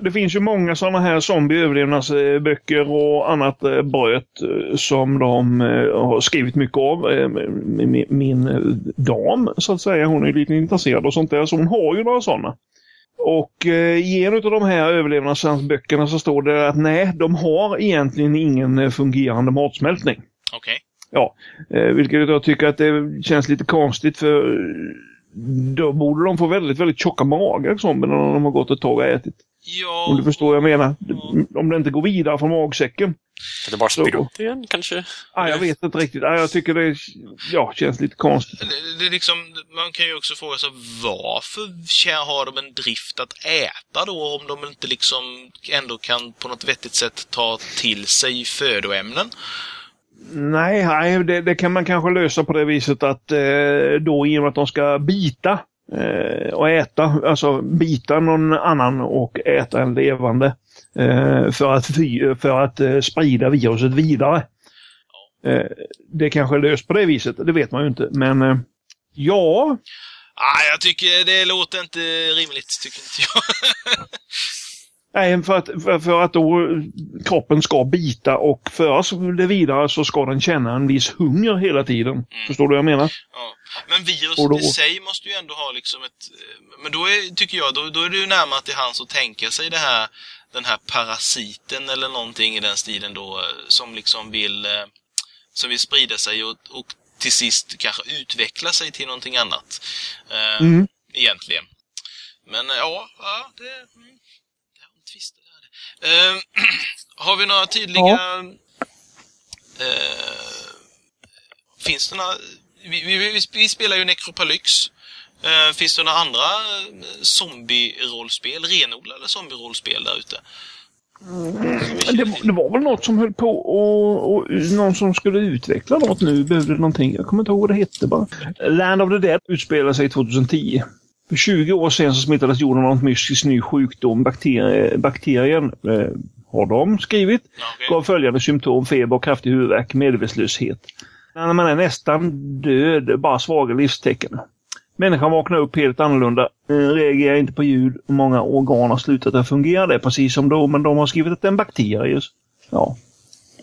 det finns ju många sådana här zombie-överlevnadsböcker och annat eh, bröt som de har skrivit mycket av. Min, dam, så att säga, hon är lite intresserad och sånt där, så hon har ju några sådana. Och eh, i en av de här överlevnadsböckerna så står det att nej, de har egentligen ingen eh, fungerande matsmältning. Okej. Eh, vilket jag tycker att det känns lite konstigt för då borde de få väldigt, väldigt tjocka magar, när de har gått ett tag och ätit. Ja, Om du förstår vad jag menar. Om det inte går vidare från magsäcken. Kan det bara spyr upp igen kanske? Ah, jag vet inte riktigt. Ah, jag tycker det ja, känns lite konstigt. det, det är liksom, man kan ju också fråga sig varför har de en drift att äta då om de inte liksom ändå kan på något vettigt sätt ta till sig födoämnen? Nej, nej det, det kan man kanske lösa på det viset att eh, då i och med att de ska bita eh, och äta, alltså bita någon annan och äta en levande. Eh, för att, för att eh, sprida viruset vidare. Eh, det kanske är löst på det viset, det vet man ju inte. Men eh, ja, Ah, jag tycker det låter inte rimligt, tycker inte jag. Nej, för att, för, för att då kroppen ska bita och föras det vidare så ska den känna en viss hunger hela tiden. Förstår du vad jag menar? Ja. Men viruset då- i sig måste ju ändå ha liksom ett... eh, Men då är, tycker jag, då, då är det ju närmare till hans att tänka sig det här, den här parasiten eller någonting i den stilen då, eh, som liksom vill, eh, som vill sprida sig och, och till sist kanske utveckla sig till någonting annat. Eh, Mm. Egentligen. Men ja, ja det... Mm, det twist det. Eh, har vi några tydliga... Eh, finns det några... Vi, vi, vi, spelar ju Necropalyx. Eh, finns det några andra eh, zombie-rollspel, renodlade zombie-rollspel där ute? Det, det var väl något som höll på och, och någon som skulle utveckla något nu behövde någonting. Jag kommer inte ihåg vad det hette bara. Land of the Dead utspelar sig 2010. För 20 år sedan så smittades jorden av en mystisk ny sjukdom. Bakterie, bakterien, eh, har de skrivit, Ja, gav följande symptom. Feber, kraftig huvudvärk, medvetslöshet. När man är nästan död, bara svaga livstecken. Människan vaknar upp helt annorlunda, reagerar inte på ljud och många organ har slutat att fungera. Det är precis som då, men de har skrivit att det är en bakterie. Ja.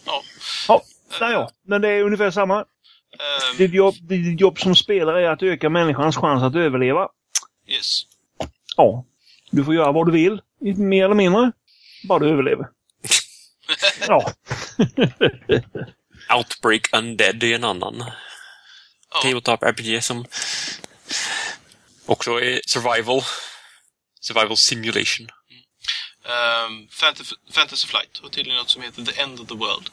Ja. Ja, naja, men det är ungefär samma. Eh, Ditt jobb, ditt jobb som spelare är att öka människans chans att överleva. Yes. Ja, du får göra vad du vill, i- mer eller mindre. Bara du överlever. Ja, Outbreak Undead är en annan Ja. Tabletop RPG som också är survival. Survival simulation. Um, Fantasy, Fantasy Flight och tydligen något som heter The End of the World.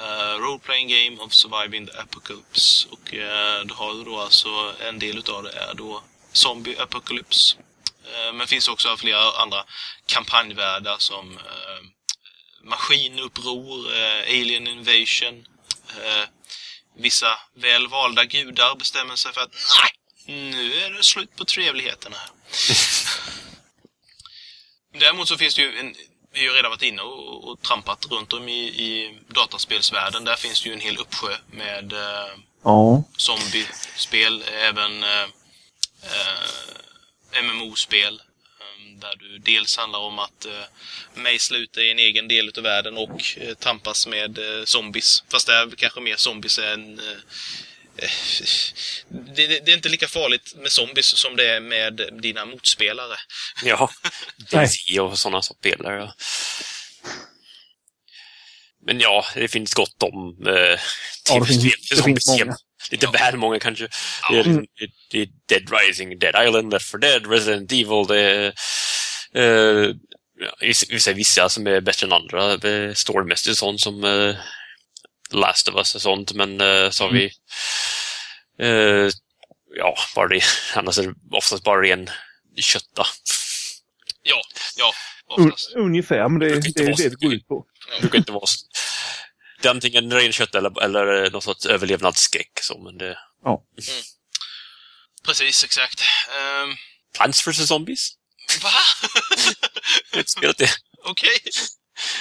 Uh, Role-playing game of surviving the apocalypse. Och uh, då har du då alltså en del utav det är då Zombie Apocalypse. Uh, men finns också flera andra kampanjvärldar som uh, Maskinuppror, uh, Alien Invasion. Vissa väl valda gudar bestämmer sig för att nej, nu är det slut på trevligheterna här. Däremot så finns det ju en, vi har ju redan varit inne och, och trampat runt om i, i dataspelsvärlden. Där finns det ju en hel uppsjö med eh, ja. zombiespel, även eh, eh, MMO-spel. eh, Där du dels handlar om att eh, mejsla ut dig i en egen del utav världen och eh, tampas med eh, zombies. Fast det är kanske mer zombies än... Eh, eh, det, det, det är inte lika farligt med zombies som det är med dina motspelare. Ja. DayZ och sådana spelare. Ja. Men ja, det finns gott om eh, Ja, det finns- det finns många. Lite Ja. väl många kanske. Det är, Mm. det, det är Dead Rising, Dead Island, Left 4 Dead, Resident Evil. Det är eh, ja, vissa- som är bättre än andra. eh, Storymässigt sånt som eh, Last of Us och sånt. Men eh, så har vi eh, ja, bara det. Annars är det oftast bara ren kötta. Ja, ja, Un, oftast. ungefär, men det, det, det är det det går ut på. Det brukar inte vara så. Det är antingen ren kött eller, eller någon sorts överlevnadsskräck. Så, men det... Precis, exakt. Um, Plants vs Zombies? va? Jag har inte spelat det. Okej.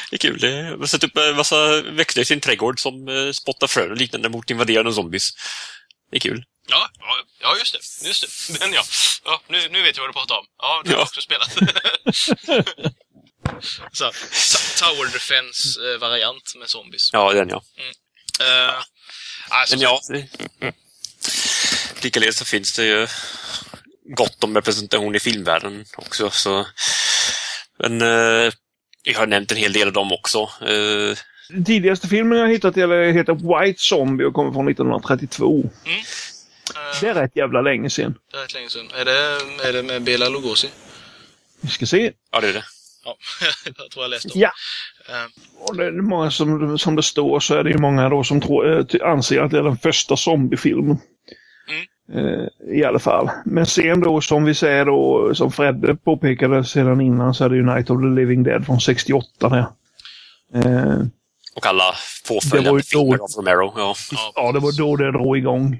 Det är kul. Det- Jag har sett upp en massa växter i sin trädgård som eh, spottar frön och liknande mot invaderande zombies. Det är kul. Ja, ja, ja, just det. Just det. Men ja, ja nu, nu vet jag vad du pratar om. Ja, det har Ja. jag också spelat. Så, Tower Defense-variant med zombies. Ja, den ja. Eh, alltså, Men ja, det... likaledes så finns det ju gott om representation i filmvärlden också. Så... Men eh, jag har nämnt en hel del av dem också. Eh, Den tidigaste filmen jag hittat heter White Zombie och kommer från 1932. eh, Det är rätt jävla länge sedan. det är rätt länge sedan. Är det, är det med Bela Lugosi? Vi ska se. ja, det är det. Ja, jag tror jag läste om. Ja. Eh, Och det är många som, som det står så är det ju många då som tror, eh, anser att det är den första zombiefilmen. Mm. Eh, I alla fall. Men sen då som vi säger då, som Fredde påpekade sedan innan så är det ju Night of the Living Dead från 68 där. Eh, Och alla Det var påföljande filmer då- av Romero. Ja. ja, det var då det drog igång.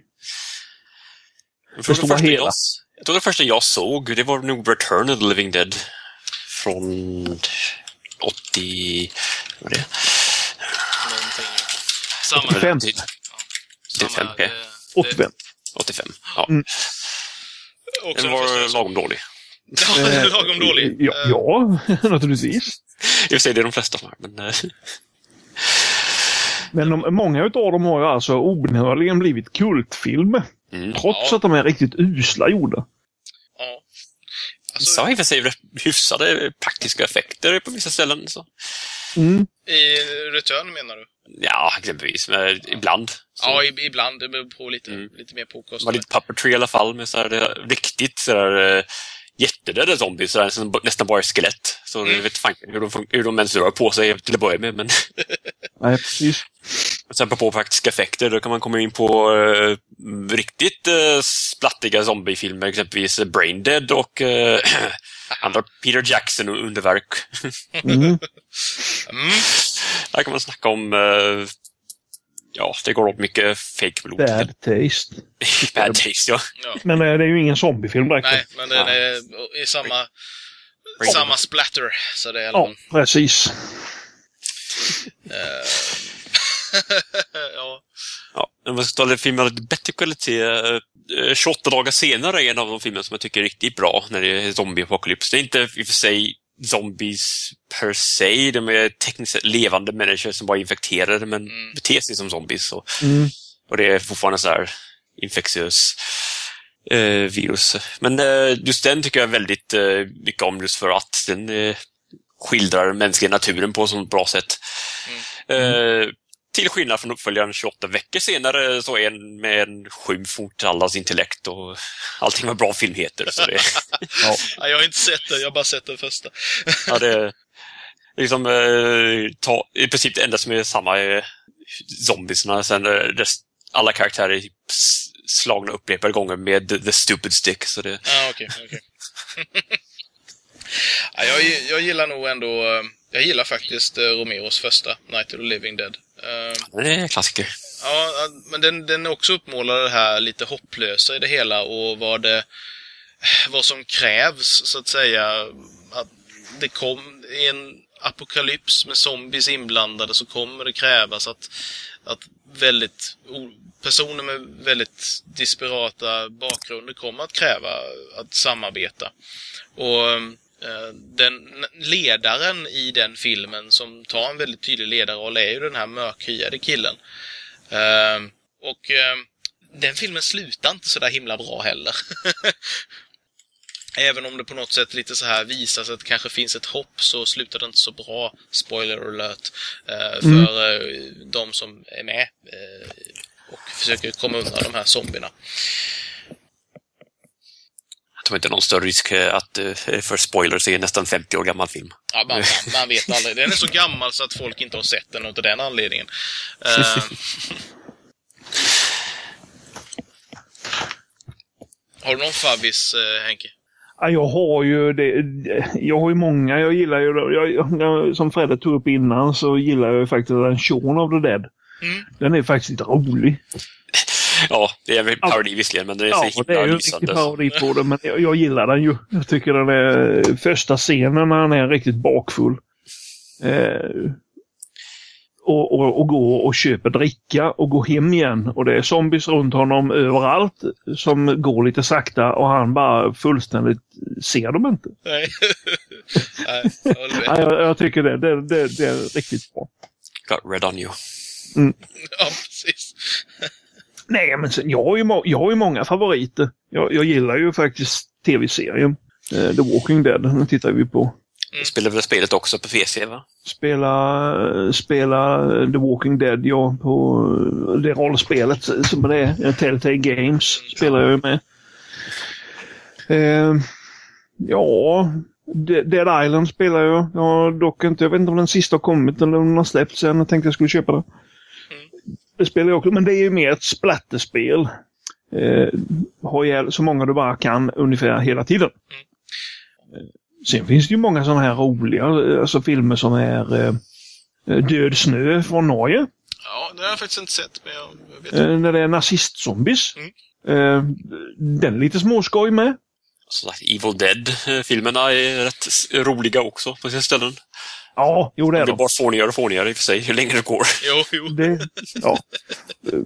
Från stora första hela. oss, Jag tror det första jag såg, det var nog Return of the Living Dead. Från 80... Vad var det? Någonting. Samma. 85. Samma 85, okej. det- 85. 85. Ja. Mm. Också Den var lagom dålig. Ja, lagom dålig. Ja, Eh, ja naturligtvis. I och för sig, det är de flesta som har, men... eh, Men de, många utav dem har ju alltså obönhörligen blivit kultfilmer. Mm. Trots Ja. att de är riktigt usla gjorda. Ja. Vissa Alltså, har i och för sig hyfsade praktiska effekter på vissa ställen. Så. Mm. I Return menar du? Ja, exempelvis. Men ibland. Så. Ja, ibland. Det beror på lite, Mm. lite mer på Det var lite puppetry i alla fall med sådär, det, riktigt sådär, uh, jättedöda zombies sådär, som nästan bara är skelett. Så Mm. jag vet fan hur de, hur de ens rör på sig till att börja med. Men Nej, precis. Sen på praktiska effekter, då kan man komma in på uh, riktigt uh, splattiga zombiefilmer, exempelvis Brain Dead och uh, andra Peter Jackson underverk. Mm. Mm. Där kan man snacka om uh, Ja, det går åt mycket fake blod. Bad taste. Bad taste, ja. Ja. Men eh, det är ju ingen zombiefilm direkt. Nej, men den Ja. är i samma, samma splatter. Så det är Ja, precis. Eh, ja. Ja, om man ska ta filmer av lite bättre kvalitet. eh, 28 dagar senare är en av de filmer som jag tycker är riktigt bra när det är zombieapokalyps. Det är inte i och för sig zombies per se. De är tekniskt sett levande människor som bara är infekterade men Mm. beter sig som zombies. Och, Mm. och det är fortfarande så här infektiös eh, virus. Men eh, just den tycker jag väldigt eh, mycket om just för att den eh, skildrar mänskliga naturen på ett sånt bra sätt. Eh, till skillnad från uppföljaren 28 veckor senare så är en med en skymf mot allas intellekt och allting var bra filmheter. Så det, Ja. Ja, jag har inte sett det, jag har bara sett den första. ja, det är liksom eh, ta, i princip det enda som är samma är zombiesarna. Sen eh, alla karaktärer är slagna upprepade gånger med the, the stupid stick. Så det, Ja, okej. okej. ja, jag, jag gillar nog ändå... eh, Jag gillar faktiskt eh, Romeros första, Night of the Living Dead. Eh, det är en klassiker. Ja, men den, den också uppmålad det här lite hopplösa i det hela och vad det vad som krävs så att säga. Att det kom i en apokalyps med zombies inblandade så kommer det krävas att, att väldigt personer med väldigt disparata bakgrunder kommer att kräva att samarbeta. Och eh, den ledaren i den filmen som tar en väldigt tydlig ledarroll är ju den här mörkhyade killen. Eh, och eh, den filmen slutar inte så där himla bra heller. Även om det på något sätt lite så här visas att det kanske finns ett hopp så slutar det inte så bra, spoiler alert, eh, för eh, de som är med eh, och försöker komma undan de här zombierna. Tror inte någon större risk eh, att eh, för spoilers är en nästan 50 år gammal film. Ja, man, man, vet aldrig. Den är så gammal så att folk inte har sett den av den anledningen. Eh, har du någon favvis, Henke? Ja, jag har ju det, jag har ju många. Jag gillar ju, jag, jag, som Fredde tog upp innan så gillar jag ju faktiskt den Shaun of the Dead. Mm. Den är faktiskt lite rolig. Ja, det är en parodi visserligen, men det är Ja, så det är himla ju en riktig parodi på det, men jag, jag gillar den ju. Jag tycker den är första scenen när han är riktigt bakfull. Eh, och, och, och går och köper dricka och går hem igen. Och det är zombies runt honom överallt som går lite sakta och han bara fullständigt ser dem inte. Nej. Nej, jag jag, jag tycker det, det, det, det är riktigt bra. Got red on you. Ja, precis. Nej, men sen, jag, har ju jag har ju många favoriter. Jag, jag gillar ju faktiskt tv-serien. Eh, The Walking Dead, den tittar vi på. Jag spelar väl spelet också på PC, va? Spela, spela The Walking Dead, ja, på det rollspelet som det är. Telltale Games spelar jag ju med. Eh, ja, De- Dead Island spelar jag. Jag har dock inte, jag vet inte om den sista har kommit eller om den har släppts än. Jag tänkte jag skulle köpa den. Det spelar jag också, men det är ju mer ett splatterspel. Eh, ha ihjäl så många du bara kan ungefär hela tiden. Sen finns det ju många sådana här roliga eh, alltså filmer som är eh, Död snö från Norge. Ja, det har jag faktiskt inte sett, men jag, vet Eh, när det är nazistzombies. Mm. Eh, den är lite småskoj med. sagt, Evil Dead-filmerna är rätt roliga också på sina ställen. Ja, jo det Det är blir de. bara fånigare och fånigare i och för sig, hur länge det går. Jo, jo. Det, ja. Eh,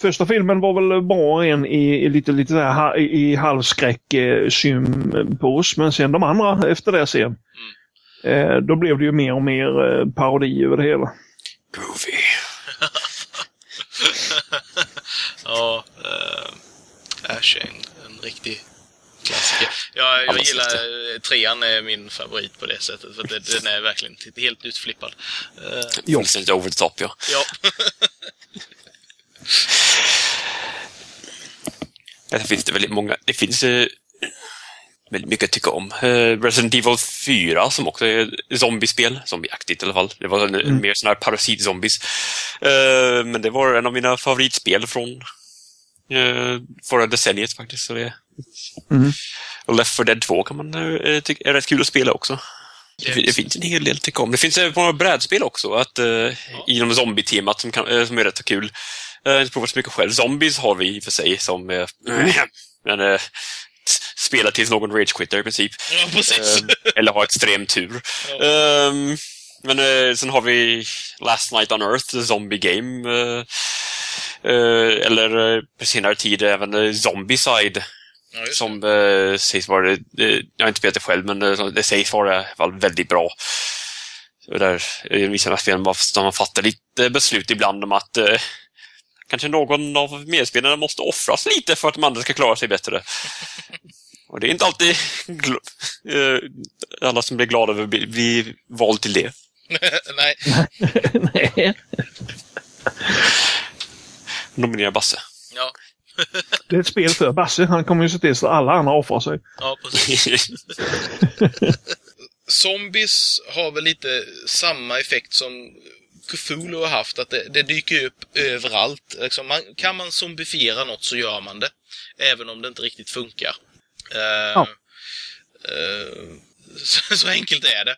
Första filmen var väl bra en i, i lite, lite ha- i, i halvskräck eh, sympos, men sen de andra efter det sen. Eh, då blev det ju mer och mer eh, parodi över det hela. Groovy. Ja, Ash är en, en riktig klassiker. Ja, jag Alla gillar sätter. trean är min favorit på det sättet. För det, den är verkligen helt utflippad. Eh, Jo. Fullständigt over the top, ja. ja. Där finns det väldigt många. Det finns eh, väldigt mycket att tycka om. Eh, Resident Evil 4 som också är zombiespel. Zombieaktigt i alla fall. Det var en, mer sådana här parasit-zombies. Eh, men det var en av mina favoritspel från eh, förra decenniet faktiskt. Så det, Mm. och Left 4 Dead 2 kan man eh, tycka är rätt kul att spela också. Det, Det- finns en hel del tycka om. Det finns eh, några brädspel också att, eh, inom zombie-temat som, kan, som är rätt kul. Jag har inte provat så mycket själv. Zombies har vi i och för sig som eh, men, eh, tills någon ragequittar i princip. ja, precis. Eh, eller har extrem tur. Ja. Ehm, men eh, sen har vi Last Night on Earth, Zombie Game. eh, eh, eller på senare tid även uh, Zombicide ja, det. som eh, sägs vara, eh, jag har inte spelat det själv, men eh, det sägs vara väldigt bra. Så där, I vissa spel måste man fatta lite beslut ibland om att eh, kanske någon av medspelarna måste offras lite för att de andra ska klara sig bättre. Och det är inte alltid gl- eh, alla som blir glada över att bli, bli vald till det. Nej, Nej, Nominera Basse. ja. Det är ett spel för Basse. Han kommer ju se till så att alla andra offrar sig. ja, precis. Zombies har väl lite samma effekt som Cthulhu har haft, att det, det dyker upp överallt. Liksom man, kan man zombifiera något så gör man det. Även om det inte riktigt funkar. Eh, Ja. eh, så, så enkelt är det.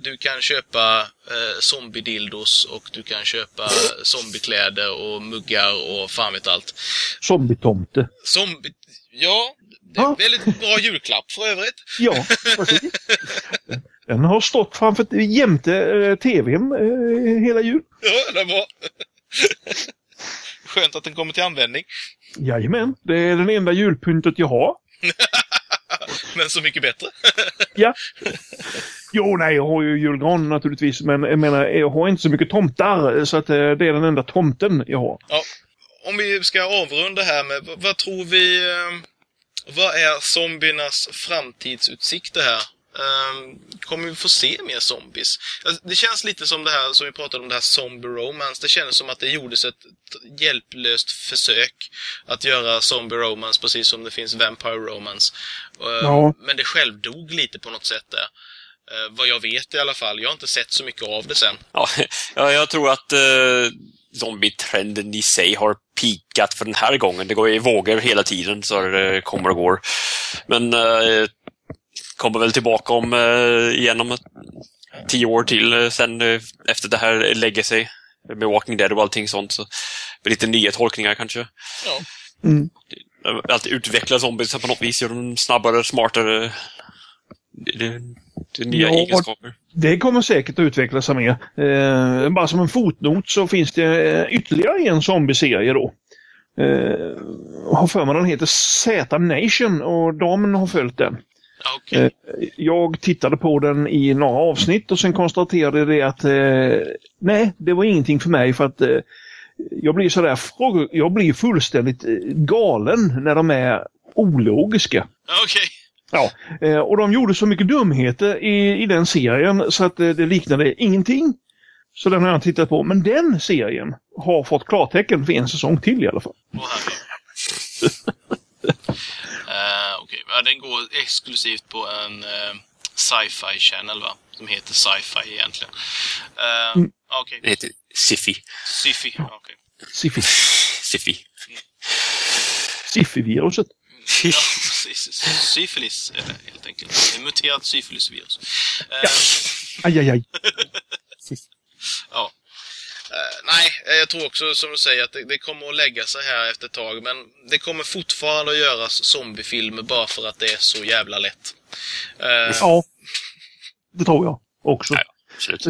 Du kan köpa eh, zombiedildos och du kan köpa zombiekläder och muggar och fan vet allt. Zombietomte. Zombie... Ja, det är en Ja. väldigt bra julklapp för övrigt. Ja, precis. Den har stått framför jämte eh, tvn eh, hela jul. Ja, det bra. Skönt att den kommer till användning. Jajamän, det är den enda julpyntet jag har. Men så mycket bättre. Ja. Jo, nej, jag har ju julgran naturligtvis, men jag menar, jag har inte så mycket tomtar, så att eh, det är den enda tomten jag har. Ja, om vi ska avrunda här med, vad, tror vi... Eh, vad är zombiernas framtidsutsikter här? Eh, kommer vi få se mer zombies? Alltså, det känns lite som det här som vi pratade om, det här zombie romance. Det känns som att det gjordes ett hjälplöst försök att göra zombie romance, precis som det finns vampire romance. Eh, Ja. Men det själv dog lite på något sätt där. Eh, vad jag vet i alla fall. Jag har inte sett så mycket av det sen. Ja, ja, jag tror att eh, zombie-trenden i sig har pikat för den här gången. Det går i vågor hela tiden, så det kommer och går. Men eh, kommer väl tillbaka om eh, igen om ett, tio år till eh, sen eh, efter det här lägger sig. Med Walking Dead och allting sånt. Så med lite nya tolkningar kanske. Ja. Mm. Alltid utveckla zombies på något vis, gör dem snabbare, smartare. Det, det, nya Ja, egenskaper. Det kommer säkert att utveckla sig mer. Eh, bara som en fotnot så finns det eh, ytterligare en zombieserie då. Eh, har för mig den heter Z-Nation och damen har följt den. Ja, Okej. Eh, Jag tittade på den i några avsnitt och sen konstaterade det att eh, nej, det var ingenting för mig för att eh, jag blir sådär, jag blir fullständigt galen när de är ologiska. Ja, Okej. Ja, eh, och de gjorde så mycket dumheter i, i den serien så att det liknade ingenting. Så den har jag tittat på. Men den serien har fått klartecken för en säsong till i alla fall. Herregud. uh, Okej, ja, den går exklusivt på en eh, sci-fi channel va? Som heter sci-fi egentligen. Uh, Mm. Okej, Det heter. Syfy. Okej. Siffi. Siffy. Siffi-viruset. Ja, precis. Syfilis är det helt enkelt. Ett muterat syfilisvirus. Uh, Aj, aj, aj. Ja. Eh, nej, jag tror också som du säger att det, det, kommer att lägga sig här efter ett tag. Men det kommer fortfarande att göras zombiefilmer bara för att det är så jävla lätt. Uh, ja, det tror jag också. Nej.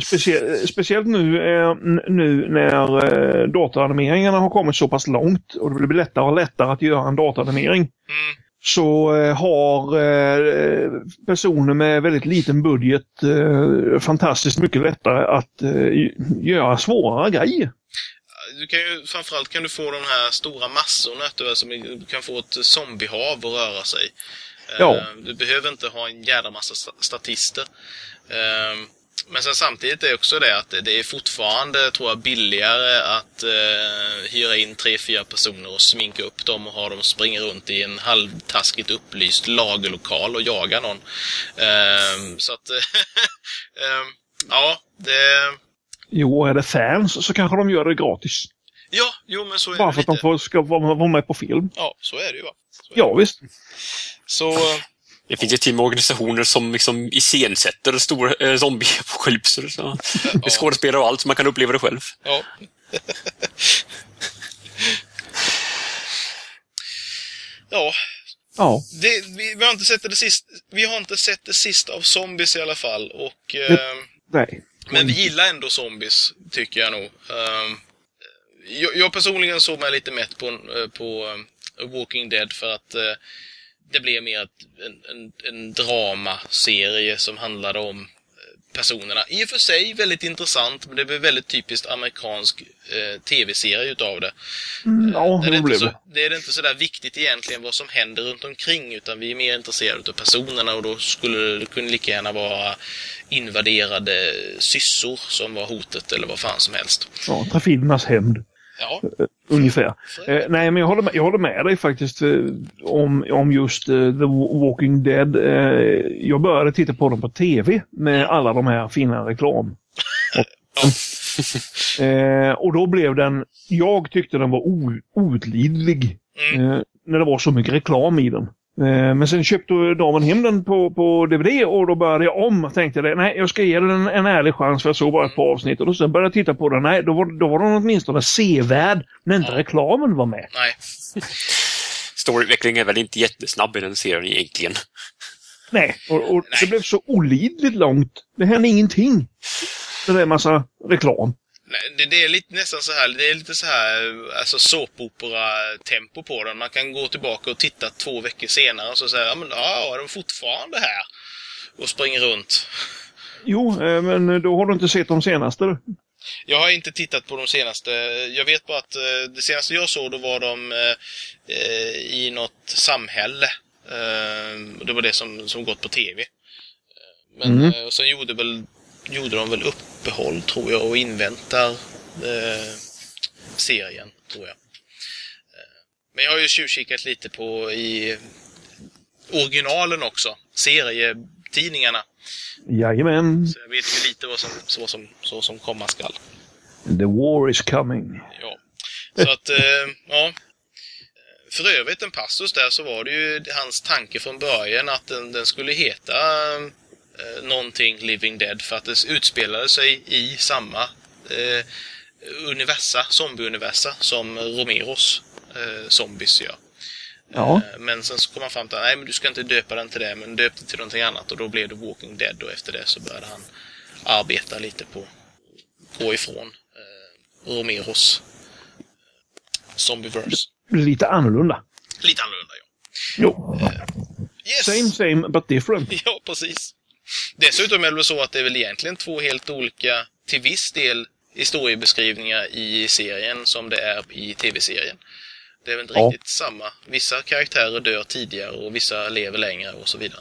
Specie speciellt nu, eh, nu när eh, dataanimeringarna har kommit så pass långt och det blir lättare och lättare att göra en dataanimering. Mm. Så eh, har eh, personer med väldigt liten budget eh, fantastiskt mycket lättare att eh, göra svårare grejer. Du kan ju, framförallt kan du få de här stora massorna, du, alltså, du kan få ett zombiehav att röra sig. Ja. Du behöver inte ha en jävla massa statister. Men sen samtidigt är också det att det är fortfarande, tror jag, billigare att eh, hyra in tre, fyra personer och sminka upp dem och ha dem springa runt i en halvtaskigt upplyst lagerlokal och jaga någon. Eh, så att, eh, ja, det... Jo, är det fans så kanske de gör det gratis. Ja, jo men så är Bara det för att de får, ska vara med på film. Ja, så är det ju va. Ja, visst. Så... Det finns ett team med organisationer som liksom iscensätter stora eh, zombieapokalypser. Så. Det är skådespelare och allt, så man kan uppleva det själv. Ja. ja. Ja. Det, vi, vi, har inte sett det sist, vi har inte sett det sista av zombies i alla fall. Och, eh, Nej. Men vi gillar ändå zombies, tycker jag nog. Uh, jag, jag, personligen såg mig lite mätt på, på uh, Walking Dead för att uh, det blev mer en, en, en dramaserie som handlade om personerna. I och för sig väldigt intressant, men det blev väldigt typiskt amerikansk eh, tv-serie utav det. Mm, ja, det, är det blev så, det. är inte så där viktigt egentligen vad som händer runt omkring, utan vi är mer intresserade av personerna och då skulle det kunna lika gärna vara invaderade syssor som var hotet eller vad fan som helst. Ja, Trafidernas hämnd. Ja. Ungefär. Eh, nej, men jag håller, med, jag håller med dig faktiskt eh, om, om just eh, The Walking Dead. Eh, jag började titta på dem på tv med alla de här fina reklam. Och, eh, och då blev den, jag tyckte den var outlidlig. Mm. när det var så mycket reklam i den. Men sen köpte damen hem den på, på DVD och då började jag om och tänkte det, nej jag ska ge den en, en ärlig chans för jag såg bara ett par avsnitt. Och sen började jag titta på den, nej då var, då var den åtminstone sevärd när inte Ja. reklamen var med. Nej. Storyutvecklingen är väl inte jättesnabb i den serien egentligen. Nej, och, och Nej. det blev så olidligt långt. Det hände ingenting. Det där massa reklam. Det, det är lite nästan så här, det är lite så här, alltså såpopera-tempo på den. Man kan gå tillbaka och titta två veckor senare och så säger ja men ja, är de fortfarande här? Och springer runt. Jo, eh, men då har du inte sett de senaste. Jag har inte tittat på de senaste. Jag vet bara att eh, det senaste jag såg då var de eh, i något samhälle. Det var det som, som gått på tv. Men Mm. och sen gjorde, väl, gjorde de väl uppehåll tror jag och inväntar eh, serien tror jag. Eh, men jag har ju tjuvkikat lite på i originalen också. Serietidningarna. Jajamän. Så jag vet ju lite vad som, så som, så som komma skall. The war is coming. Ja. Så att, eh, ja. För övrigt en passus där så var det ju hans tanke från början att den, den skulle heta eh, någonting Living Dead för att det utspelade sig i samma eh, universa, zombie-universa som Romeros eh, zombies gör. Ja. Eh, Men sen så kom han fram till att nej men du ska inte döpa den till det, men döp den till någonting annat och då blev det Walking Dead och efter det så började han arbeta lite på gå ifrån eh, Romeros Zombieverse. Lite annorlunda. Lite annorlunda ja. Jo. Yes! Same same but different. Ja, precis. Dessutom är det väl så att det är väl egentligen två helt olika, till viss del, historiebeskrivningar i serien som det är i tv-serien. Det är väl inte Ja. riktigt samma. Vissa karaktärer dör tidigare och vissa lever längre och så vidare.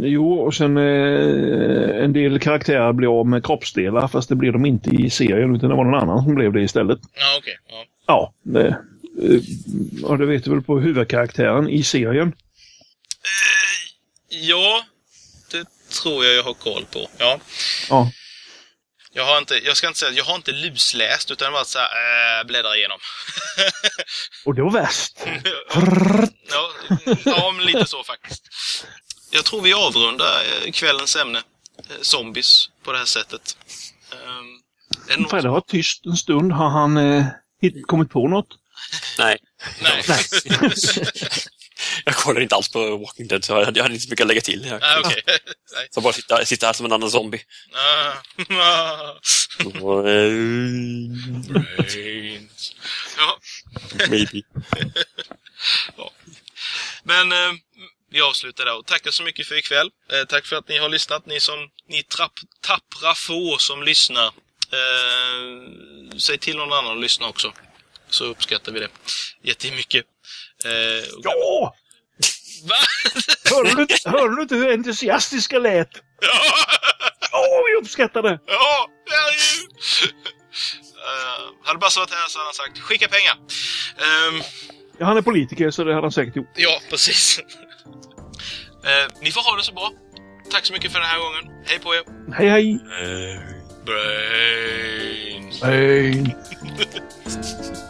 Jo, och sen eh, en del karaktärer blir av med kroppsdelar fast det blir de inte i serien utan det var någon annan som blev det istället. Ja, okej. Ja. Ja, det, eh, ja, det vet du väl på huvudkaraktären i serien. ja, det tror jag jag har koll på. Ja. Ja, Jag har inte, jag ska inte säga att jag har inte lusläst utan bara så här, äh, bläddra igenom. och det var värst. Ja, ja, men lite så faktiskt. Jag tror vi avrundar eh, kvällens ämne, eh, zombies, på det här sättet. Någon Fredde har varit tyst en stund. Har han eh, kommit på något? Nej. Nej. Jag kollar inte alls på Walking Dead, så jag hade jag hade inte så mycket att lägga till. Jag Ah. Nej. Så bara sitta, sitta här som en annan zombie. Ah, ah. Eh, Brains. Ja, Maybe. men eh, vi avslutar där och tackar så mycket för ikväll. Eh, tack för att ni har lyssnat, ni som ni trapp, tappra få som lyssnar. Eh, säg till någon annan att lyssna också. Så uppskattar vi det jättemycket. Eh, och- Ja! Va? Hörde du, hörde du inte hur entusiastiska lät? Ja! Åh, vi uppskattar det! Ja, herregud! Uh, hade Basse varit här så hade han sagt skicka pengar. Ehm, Ja, han är politiker så det hade han säkert gjort. ja, precis. Eh, ni får ha det så bra. Tack så mycket för den här gången. Hej på er. Hej, hej! Eh, Brains. Hej!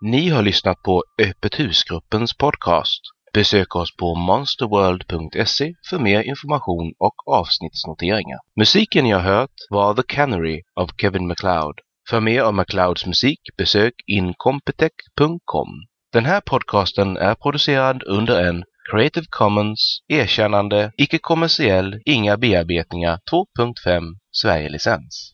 Ni har lyssnat på Öppet husgruppens podcast. Besök oss på monsterworld.se för mer information och avsnittsnoteringar. Musiken ni har hört var The Canary av Kevin MacLeod. För mer av MacLeods musik besök incompetech.com. Den här podcasten är producerad under en Creative Commons erkännande, icke-kommersiell, inga bearbetningar 2.5 Sverige-licens.